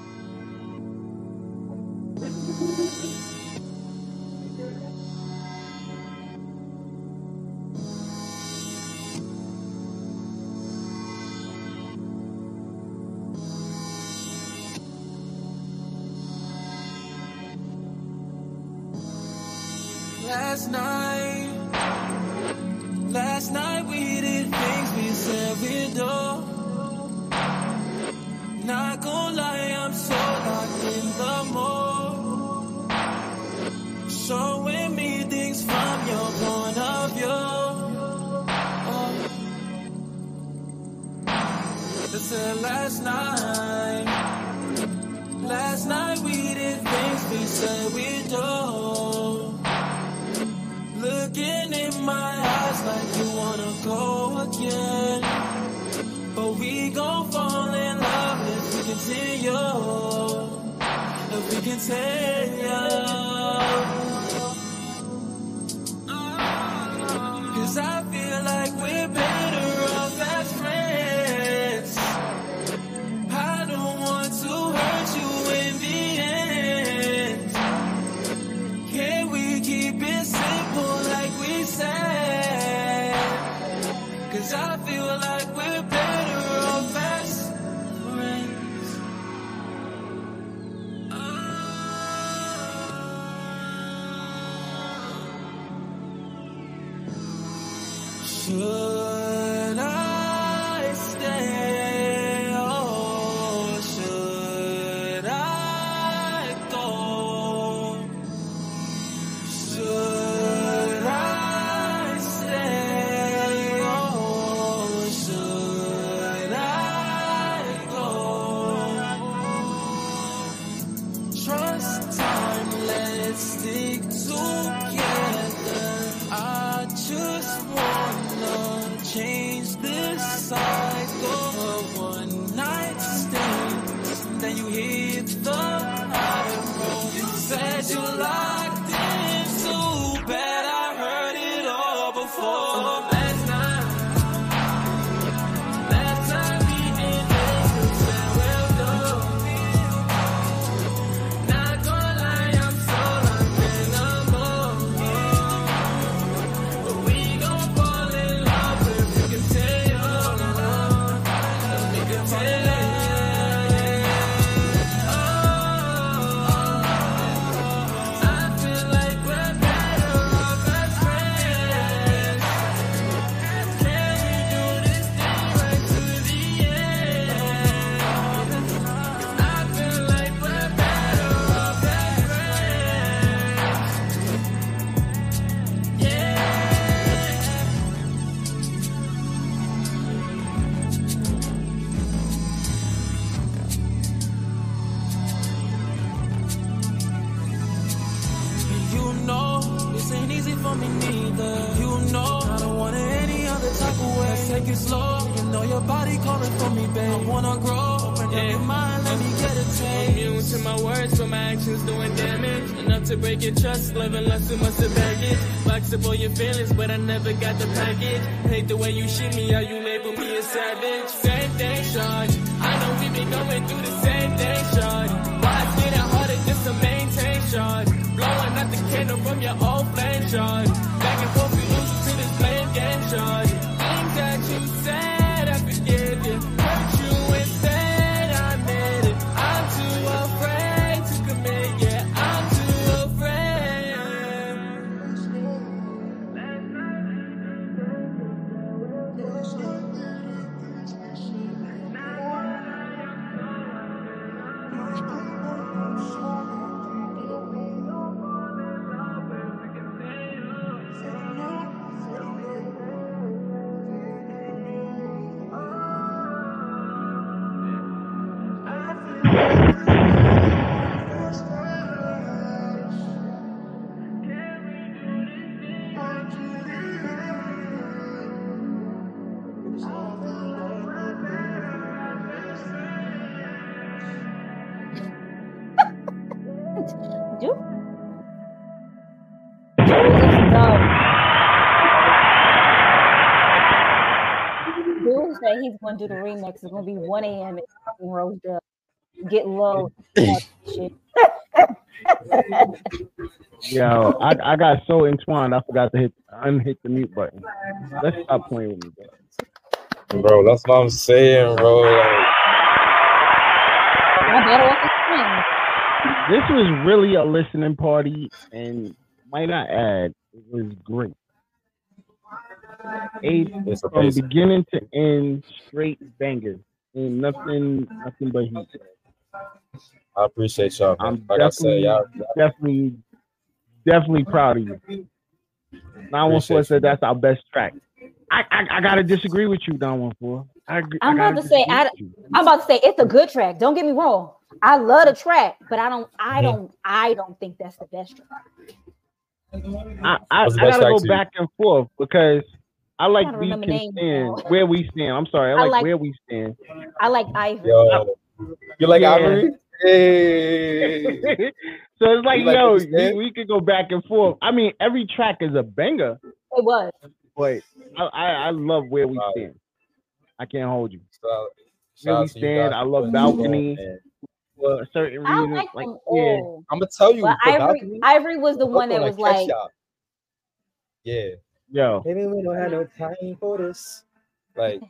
Continue. If we continue. Cause never got the package. Hate the way you shit me, how you Dude he's gonna do the remix. It's gonna be 1 a.m. in Rosedale. Get low. Shit. Yo, I, I got so entwined, I forgot to hit unhit the mute button. Let's stop playing with me, bro. Bro, that's what I'm saying, bro. Like, I better off the screen. This was really a listening party, and might I add, it was great. Eight It's from amazing. beginning to end, straight bangers, and nothing, nothing but heat. I appreciate y'all. Man. I'm Like I said, definitely, y'all, definitely, definitely proud of you. Nine one four Appreciate said that's our best track. I, I, I gotta disagree with you, Nine One Four. I, agree- I I'm about gotta say, I, I'm about to say it's a good track. Don't get me wrong. I love the track, but I don't, Mm-hmm. I don't, I don't think that's the best track. I, I, I gotta go back and forth because I like gotta we can names stand now. where we stand. I'm sorry, I I like, like- where we stand. I like Ivory. yo, you like Yeah. Ivory? Hey, so it's like, You like yo, what we we, could go back and forth. I mean, every track is a banger, It was. Wait, I, I, I love where we Wow. stand. I can't hold you. shout, Where we out you stand, I love putting balcony for a certain I reason, like, like yeah. I'm gonna tell you, Ivory, balcony, Ivory was the one that was like, y'all. yeah, yo, Maybe we don't have no time for this. like,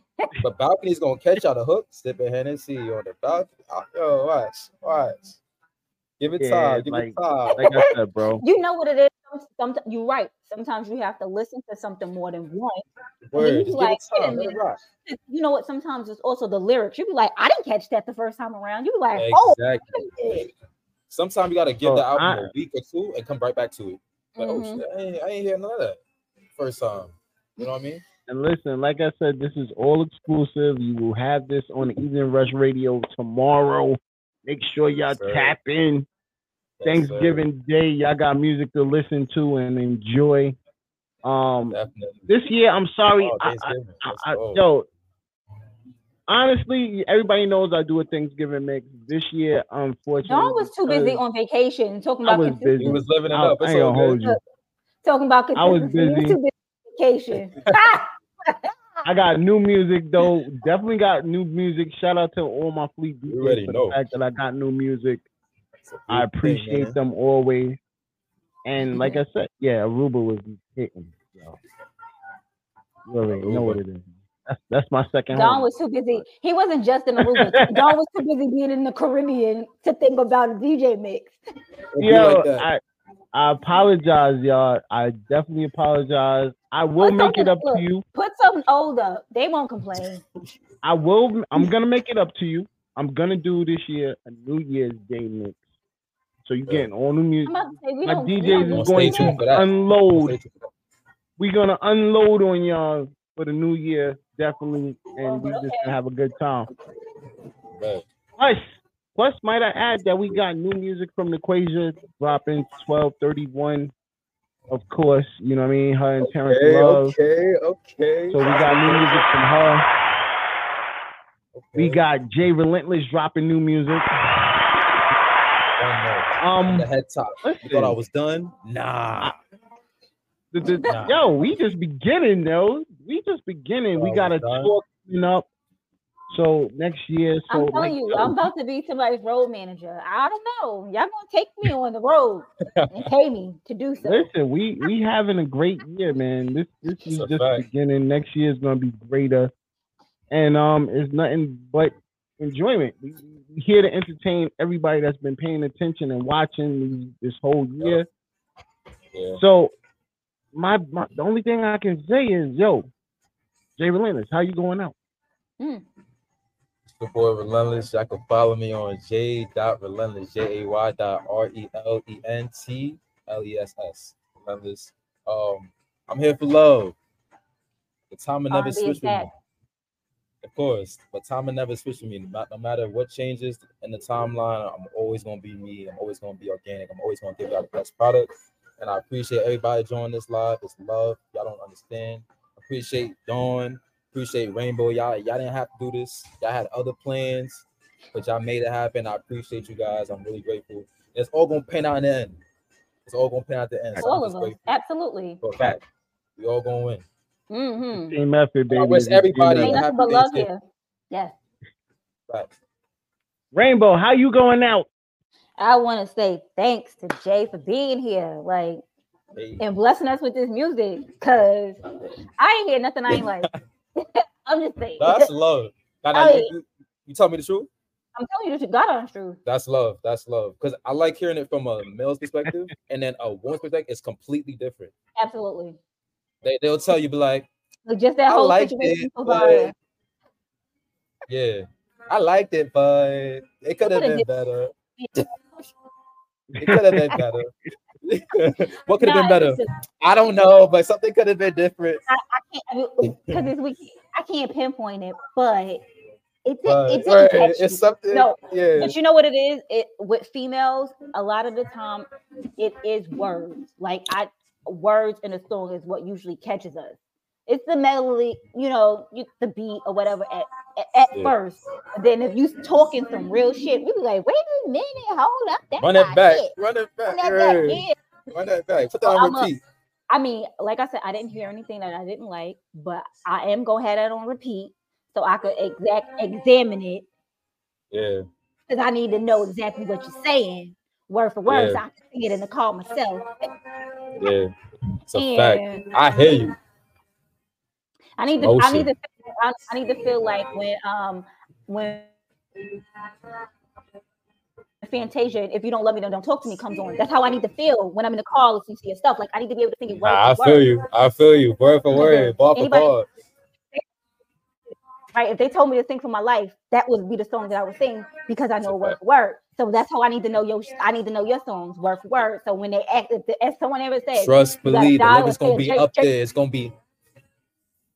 but balcony's gonna catch y'all the hook, sipping Hennessy on the balcony. Oh, Yo, watch, watch. Give it Yeah, time, give like- it time. like I said, bro. you know what it is. Sometimes you're right. Sometimes you have to listen to something more than once. Word, you just be give like, it wait a time, let it minute. rock. You know what? Sometimes it's also the lyrics. You be like, I didn't catch that the first time around. You be like, oh, Exactly. wait a minute. Sometimes you gotta give So the album I- a week or two and come right back to it. Like, Mhm. oh shit, I ain't, I ain't hear none of that first time. You know what I mean? And listen, like I said, this is all exclusive. You will have this on the Evening Rush Radio tomorrow. Make sure y'all tap in. Thanksgiving Day, y'all got music to listen to and enjoy. Um, Definitely. this year, I'm sorry, Oh, I, I. I, I- yo. Honestly, everybody knows I do a Thanksgiving mix. This year, unfortunately, Don was too busy on vacation talking I about was busy. He was living it I, up. I ain't gonna hold you. Talking about I was busy. too busy vacation. I got new music though. Definitely got new music. Shout out to all my fleet You already DJs for know. the fact that I got new music. It's a big I appreciate man. them always. And like I said, yeah, Aruba was hitting. So. You already know what it is. That's that's my second Don home. was too busy. He wasn't just in Aruba. Don was too busy being in the Caribbean to think about a DJ mix. Don't Yo, like. I I apologize, y'all. I definitely apologize. I will Put make it something- up to you. Put something old up. They won't complain. I will. I'm gonna make it up to you. I'm gonna do this year a New Year's Day mix. So you getting all new music. say My don't. DJs is Gonna do going stay to tuned for that. unload. Stay tuned for that. We're gonna unload on y'all for the new year, definitely, and we just gonna have a good time. Right. Plus, plus, might I add that we got new music from Equasia dropping twelve thirty one. Of course, you know what I mean. Her and Terrence Okay, Love. okay, okay. So we got new music from her. We got Jay Relentless dropping new music. One more. Um, the head top. You thought I was done? Nah. The- the- Nah. Yo, we just beginning though. We just beginning. We got a done. tour coming up. So next year, so I'm telling like, you, I'm about to be somebody's road manager. I don't know. Y'all gonna take me on the road and pay me to do so. Listen, we we having a great year, man. This this is a just the fact. beginning. Next year is gonna be greater, and um, it's nothing but enjoyment. We, we here to entertain everybody that's been paying attention and watching this whole year. Yeah. So, my, my the only thing I can say is, yo, Jay Relentless, how you going out? Mm. Boy Relentless. Y'all can follow me on J dot Relentless, J A Y dot R E L E N T L E S S. Relentless. Um, I'm here for love. The time will never switch with me. Of course, but time will never switch with me. No, no matter what changes in the timeline, I'm always gonna be me. I'm always gonna be organic. I'm always gonna give y'all the best product. And I appreciate everybody joining this live. It's love. Y'all don't understand. Appreciate Don. Appreciate Rainbow. Y'all, y'all didn't have to do this. Y'all had other plans, but y'all made it happen. I appreciate you guys. I'm really grateful. It's all gonna pan out in the end. It's all gonna pan out at the end. So All of just them, grateful absolutely. for fact. We all gonna win. Mm-hmm. Team effort, baby. I wish everybody Ain't effort. nothing but love Thanksgiving. here. Yes. Facts. Rainbow, how you going out? I want to say thanks to Jay for being here, like, Hey. and blessing us with this music. Cause I ain't hear nothing I ain't like. I'm just saying. That's love. Now, now, I- you, you, you tell me the truth. I'm telling you that you got on the truth. That's love. That's love. Because I like hearing it from a male's perspective, and then a woman's perspective is completely different. Absolutely. They they'll tell you, be like, Like just that whole liked situation. it, yeah, I liked it, but it could have been better. It could have been better. what could have Nah, been better? I don't know, but something could have been different. I, I can't because this week I can't pinpoint it, but it But, it didn't it's me. something- No, yeah. but you know what it is? It with females, a lot of the time, it is words. Like I, words in a song is what usually catches us. It's the melody, you know, you, the beat or whatever at at, Yeah. first. Then if you talking some real shit, we be like, wait a minute, hold up, that's Run it not back. it. Run it back. Run that back, yeah. Run that back. Put that So on I'm repeat. I mean, like I said, I didn't hear anything that I didn't like, but I am gonna have that on repeat so I could exact examine it Yeah. because I need to know exactly what you're saying, word for word, so Yeah. I can sing it in the car myself. Yeah. It's a And- fact. I hear you. I need to I need Motion. to I, I need to feel like when um when Fantasia, if you don't love me, then don't talk to me comes on. That's how I need to feel when I'm in the car listening to your stuff. Like I need to be able to sing it word Nah, I feel word. you. I feel you. Word for word. Bar for bar. right? If they told me to sing for my life, that would be the song that I would sing because I know word for word. So that's how I need to know your. I need to know your songs word for word. So when they act, if, the, if someone ever says, Trust, believe. The lyrics gonna be up there. It's gonna be.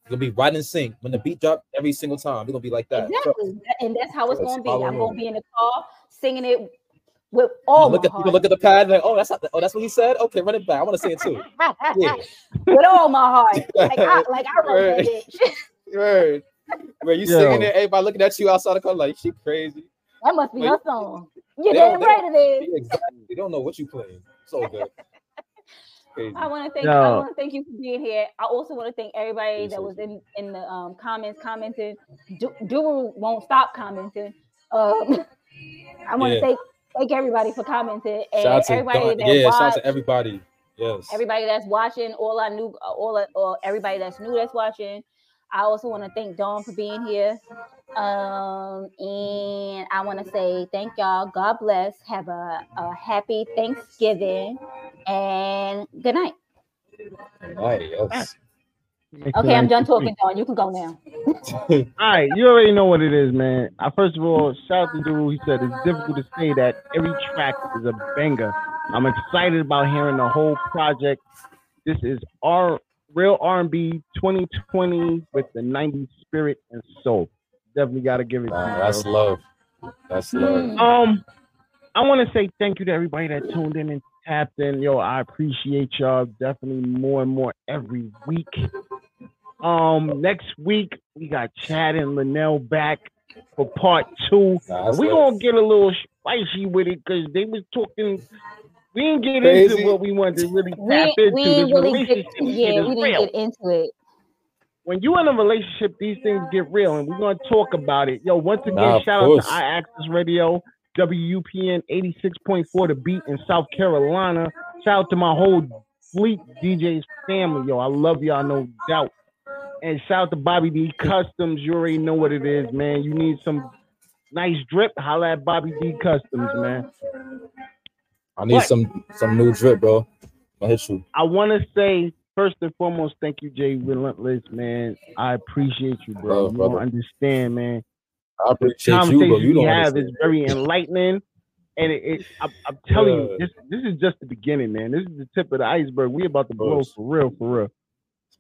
It's gonna be right in sync. When the beat drop every single time, it's gonna be like that. Exactly, and that's how it's Trust, going to be. I'm going to be in the car singing it with You all look my at you heart, can look at the pad like, oh, that's not the, oh, that's what he said. Okay, run it back. I want to say it too. Yeah, with all my heart. Like I, like I wrote that Right. bitch. Word. Where you Yo. singing there, everybody looking at you outside the car like she crazy. That must be Wait. her song. You They damn don't- right it is. Yeah, Exactly. They don't know what you playing. So good. Crazy. I want to thank Yo. I want to thank you for being here. I also want to thank everybody that Appreciate was in in the um, comments commenting. Du- Duru won't stop commenting. Um, I want to Yeah. thank thank everybody for commenting and Shout out to everybody that yeah, shout out to everybody. Yes. everybody that's watching, all I new, all of- or everybody that's new that's watching. I also want to thank Don for being here. Um, and I want to say thank y'all. God bless. Have a, a happy Thanksgiving and good night. Right, yes. Okay, I'm done talking, Don. You can go now. All right, you already know what it is, man. I first of all, shout out to Duru. He said it's difficult to say that every track is a banger. I'm excited about hearing the whole project. This is our real R&B 2020 with the 90s spirit and soul. Definitely got to give it. to that's love. That's love. Um, I want to say thank you to everybody that tuned in and tapped in. Yo, I appreciate y'all definitely more and more every week. Um, next week we got Chad and Linnell back for part two. Nah, we lit. gonna get a little spicy with it because they was talking. We didn't get Crazy. into what we wanted to really We, tap into. we this really relationship get, yeah, we didn't real. get into it. when you in a relationship, these things get real, and we're gonna talk about it. Yo, once again, Nah, of shout out course. to iAccess Radio, WUPN 86.4 The Beat in South Carolina. Shout out to my whole Fleet DJs family, yo. I love y'all, no doubt. And shout out to Bobby D Customs. You already know what it is, man. You need some nice drip, holla at Bobby D Customs, man. I need some some new drip, bro. I hit you. I want to say first and foremost, thank you, Jay Relentless, man. I appreciate you, bro. Bro, you don't understand, man. I The appreciate you, bro. You we don't have understand. is very enlightening, and it, it I'm, I'm telling you, this this is just the beginning, man. This is the tip of the iceberg. We about to blow for real, for real.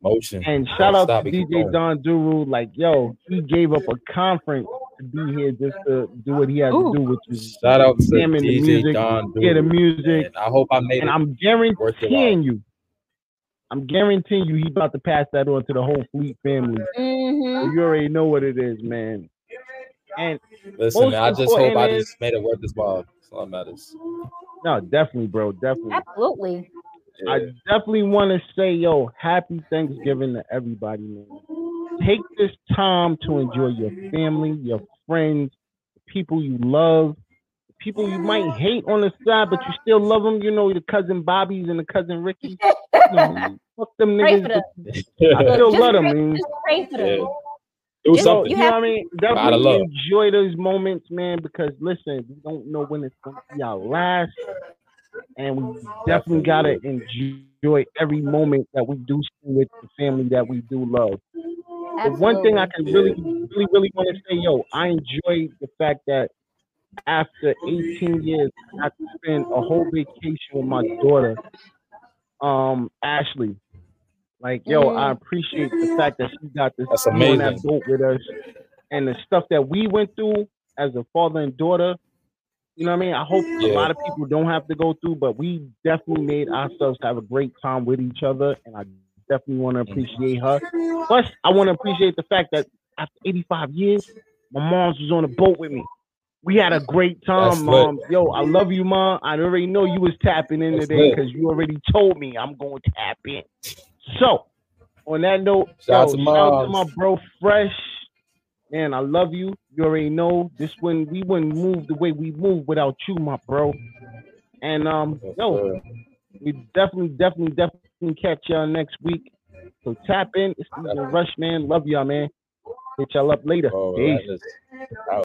Motion. And shout out to DJ. Don Duru. Like, yo, he gave up a conference to be here just to do what he had to do, which is Shout out to examine the DJ music, Don yeah, the music. and I hope I made and it I'm worth your while. guaranteeing you, I'm guaranteeing you, he's about to pass that on to the whole Fleet family. Mm-hmm. So you already know what it is, man. And Listen, most man, I just hope I just made it worth this while. That's all that matters. no, definitely, bro, definitely. Absolutely. I definitely want to say, yo, happy Thanksgiving to everybody, man. Take this time to enjoy your family, your friends, people you love, people you might hate on the side, but you still love them. You know, the cousin Bobby's and the cousin Ricky. You know, fuck them Pray niggas. them. I still Just love them, pray- man. just pray for them. Do You know, something. you know what I mean? Out of Definitely love. enjoy those moments, man, because listen, we don't know when it's going to be our last. And we definitely got to enjoy every moment that we do spend with the family that we do love. But one thing I can really, really, really want to say, yo, I enjoy the fact that after 18 years, I got to spend a whole vacation with my daughter, um, Ashley. Like, yo, I appreciate the fact that she got this That's be on that amazing. boat with us, and the stuff that we went through as a father and daughter. You know what I mean? I hope a lot of people don't have to go through, but we definitely made ourselves have a great time with each other, and I definitely want to mm. appreciate her. Plus, I want to appreciate the fact that after 85 years, my mom's was on a boat with me. We had a great That's time, lit. mom. Yo, I love you, mom. I already know you was tapping in That's today because you already told me I'm going to tap in. So, on that note, Shout out to shout out to my bro Fresh. Man, I love you. You already know this when we wouldn't move the way we move without you, my bro. And um, yo, we definitely, definitely, definitely catch y'all next week. So tap in. It's Stephen Rush, man. Love y'all, man. Hit y'all up later. Oh,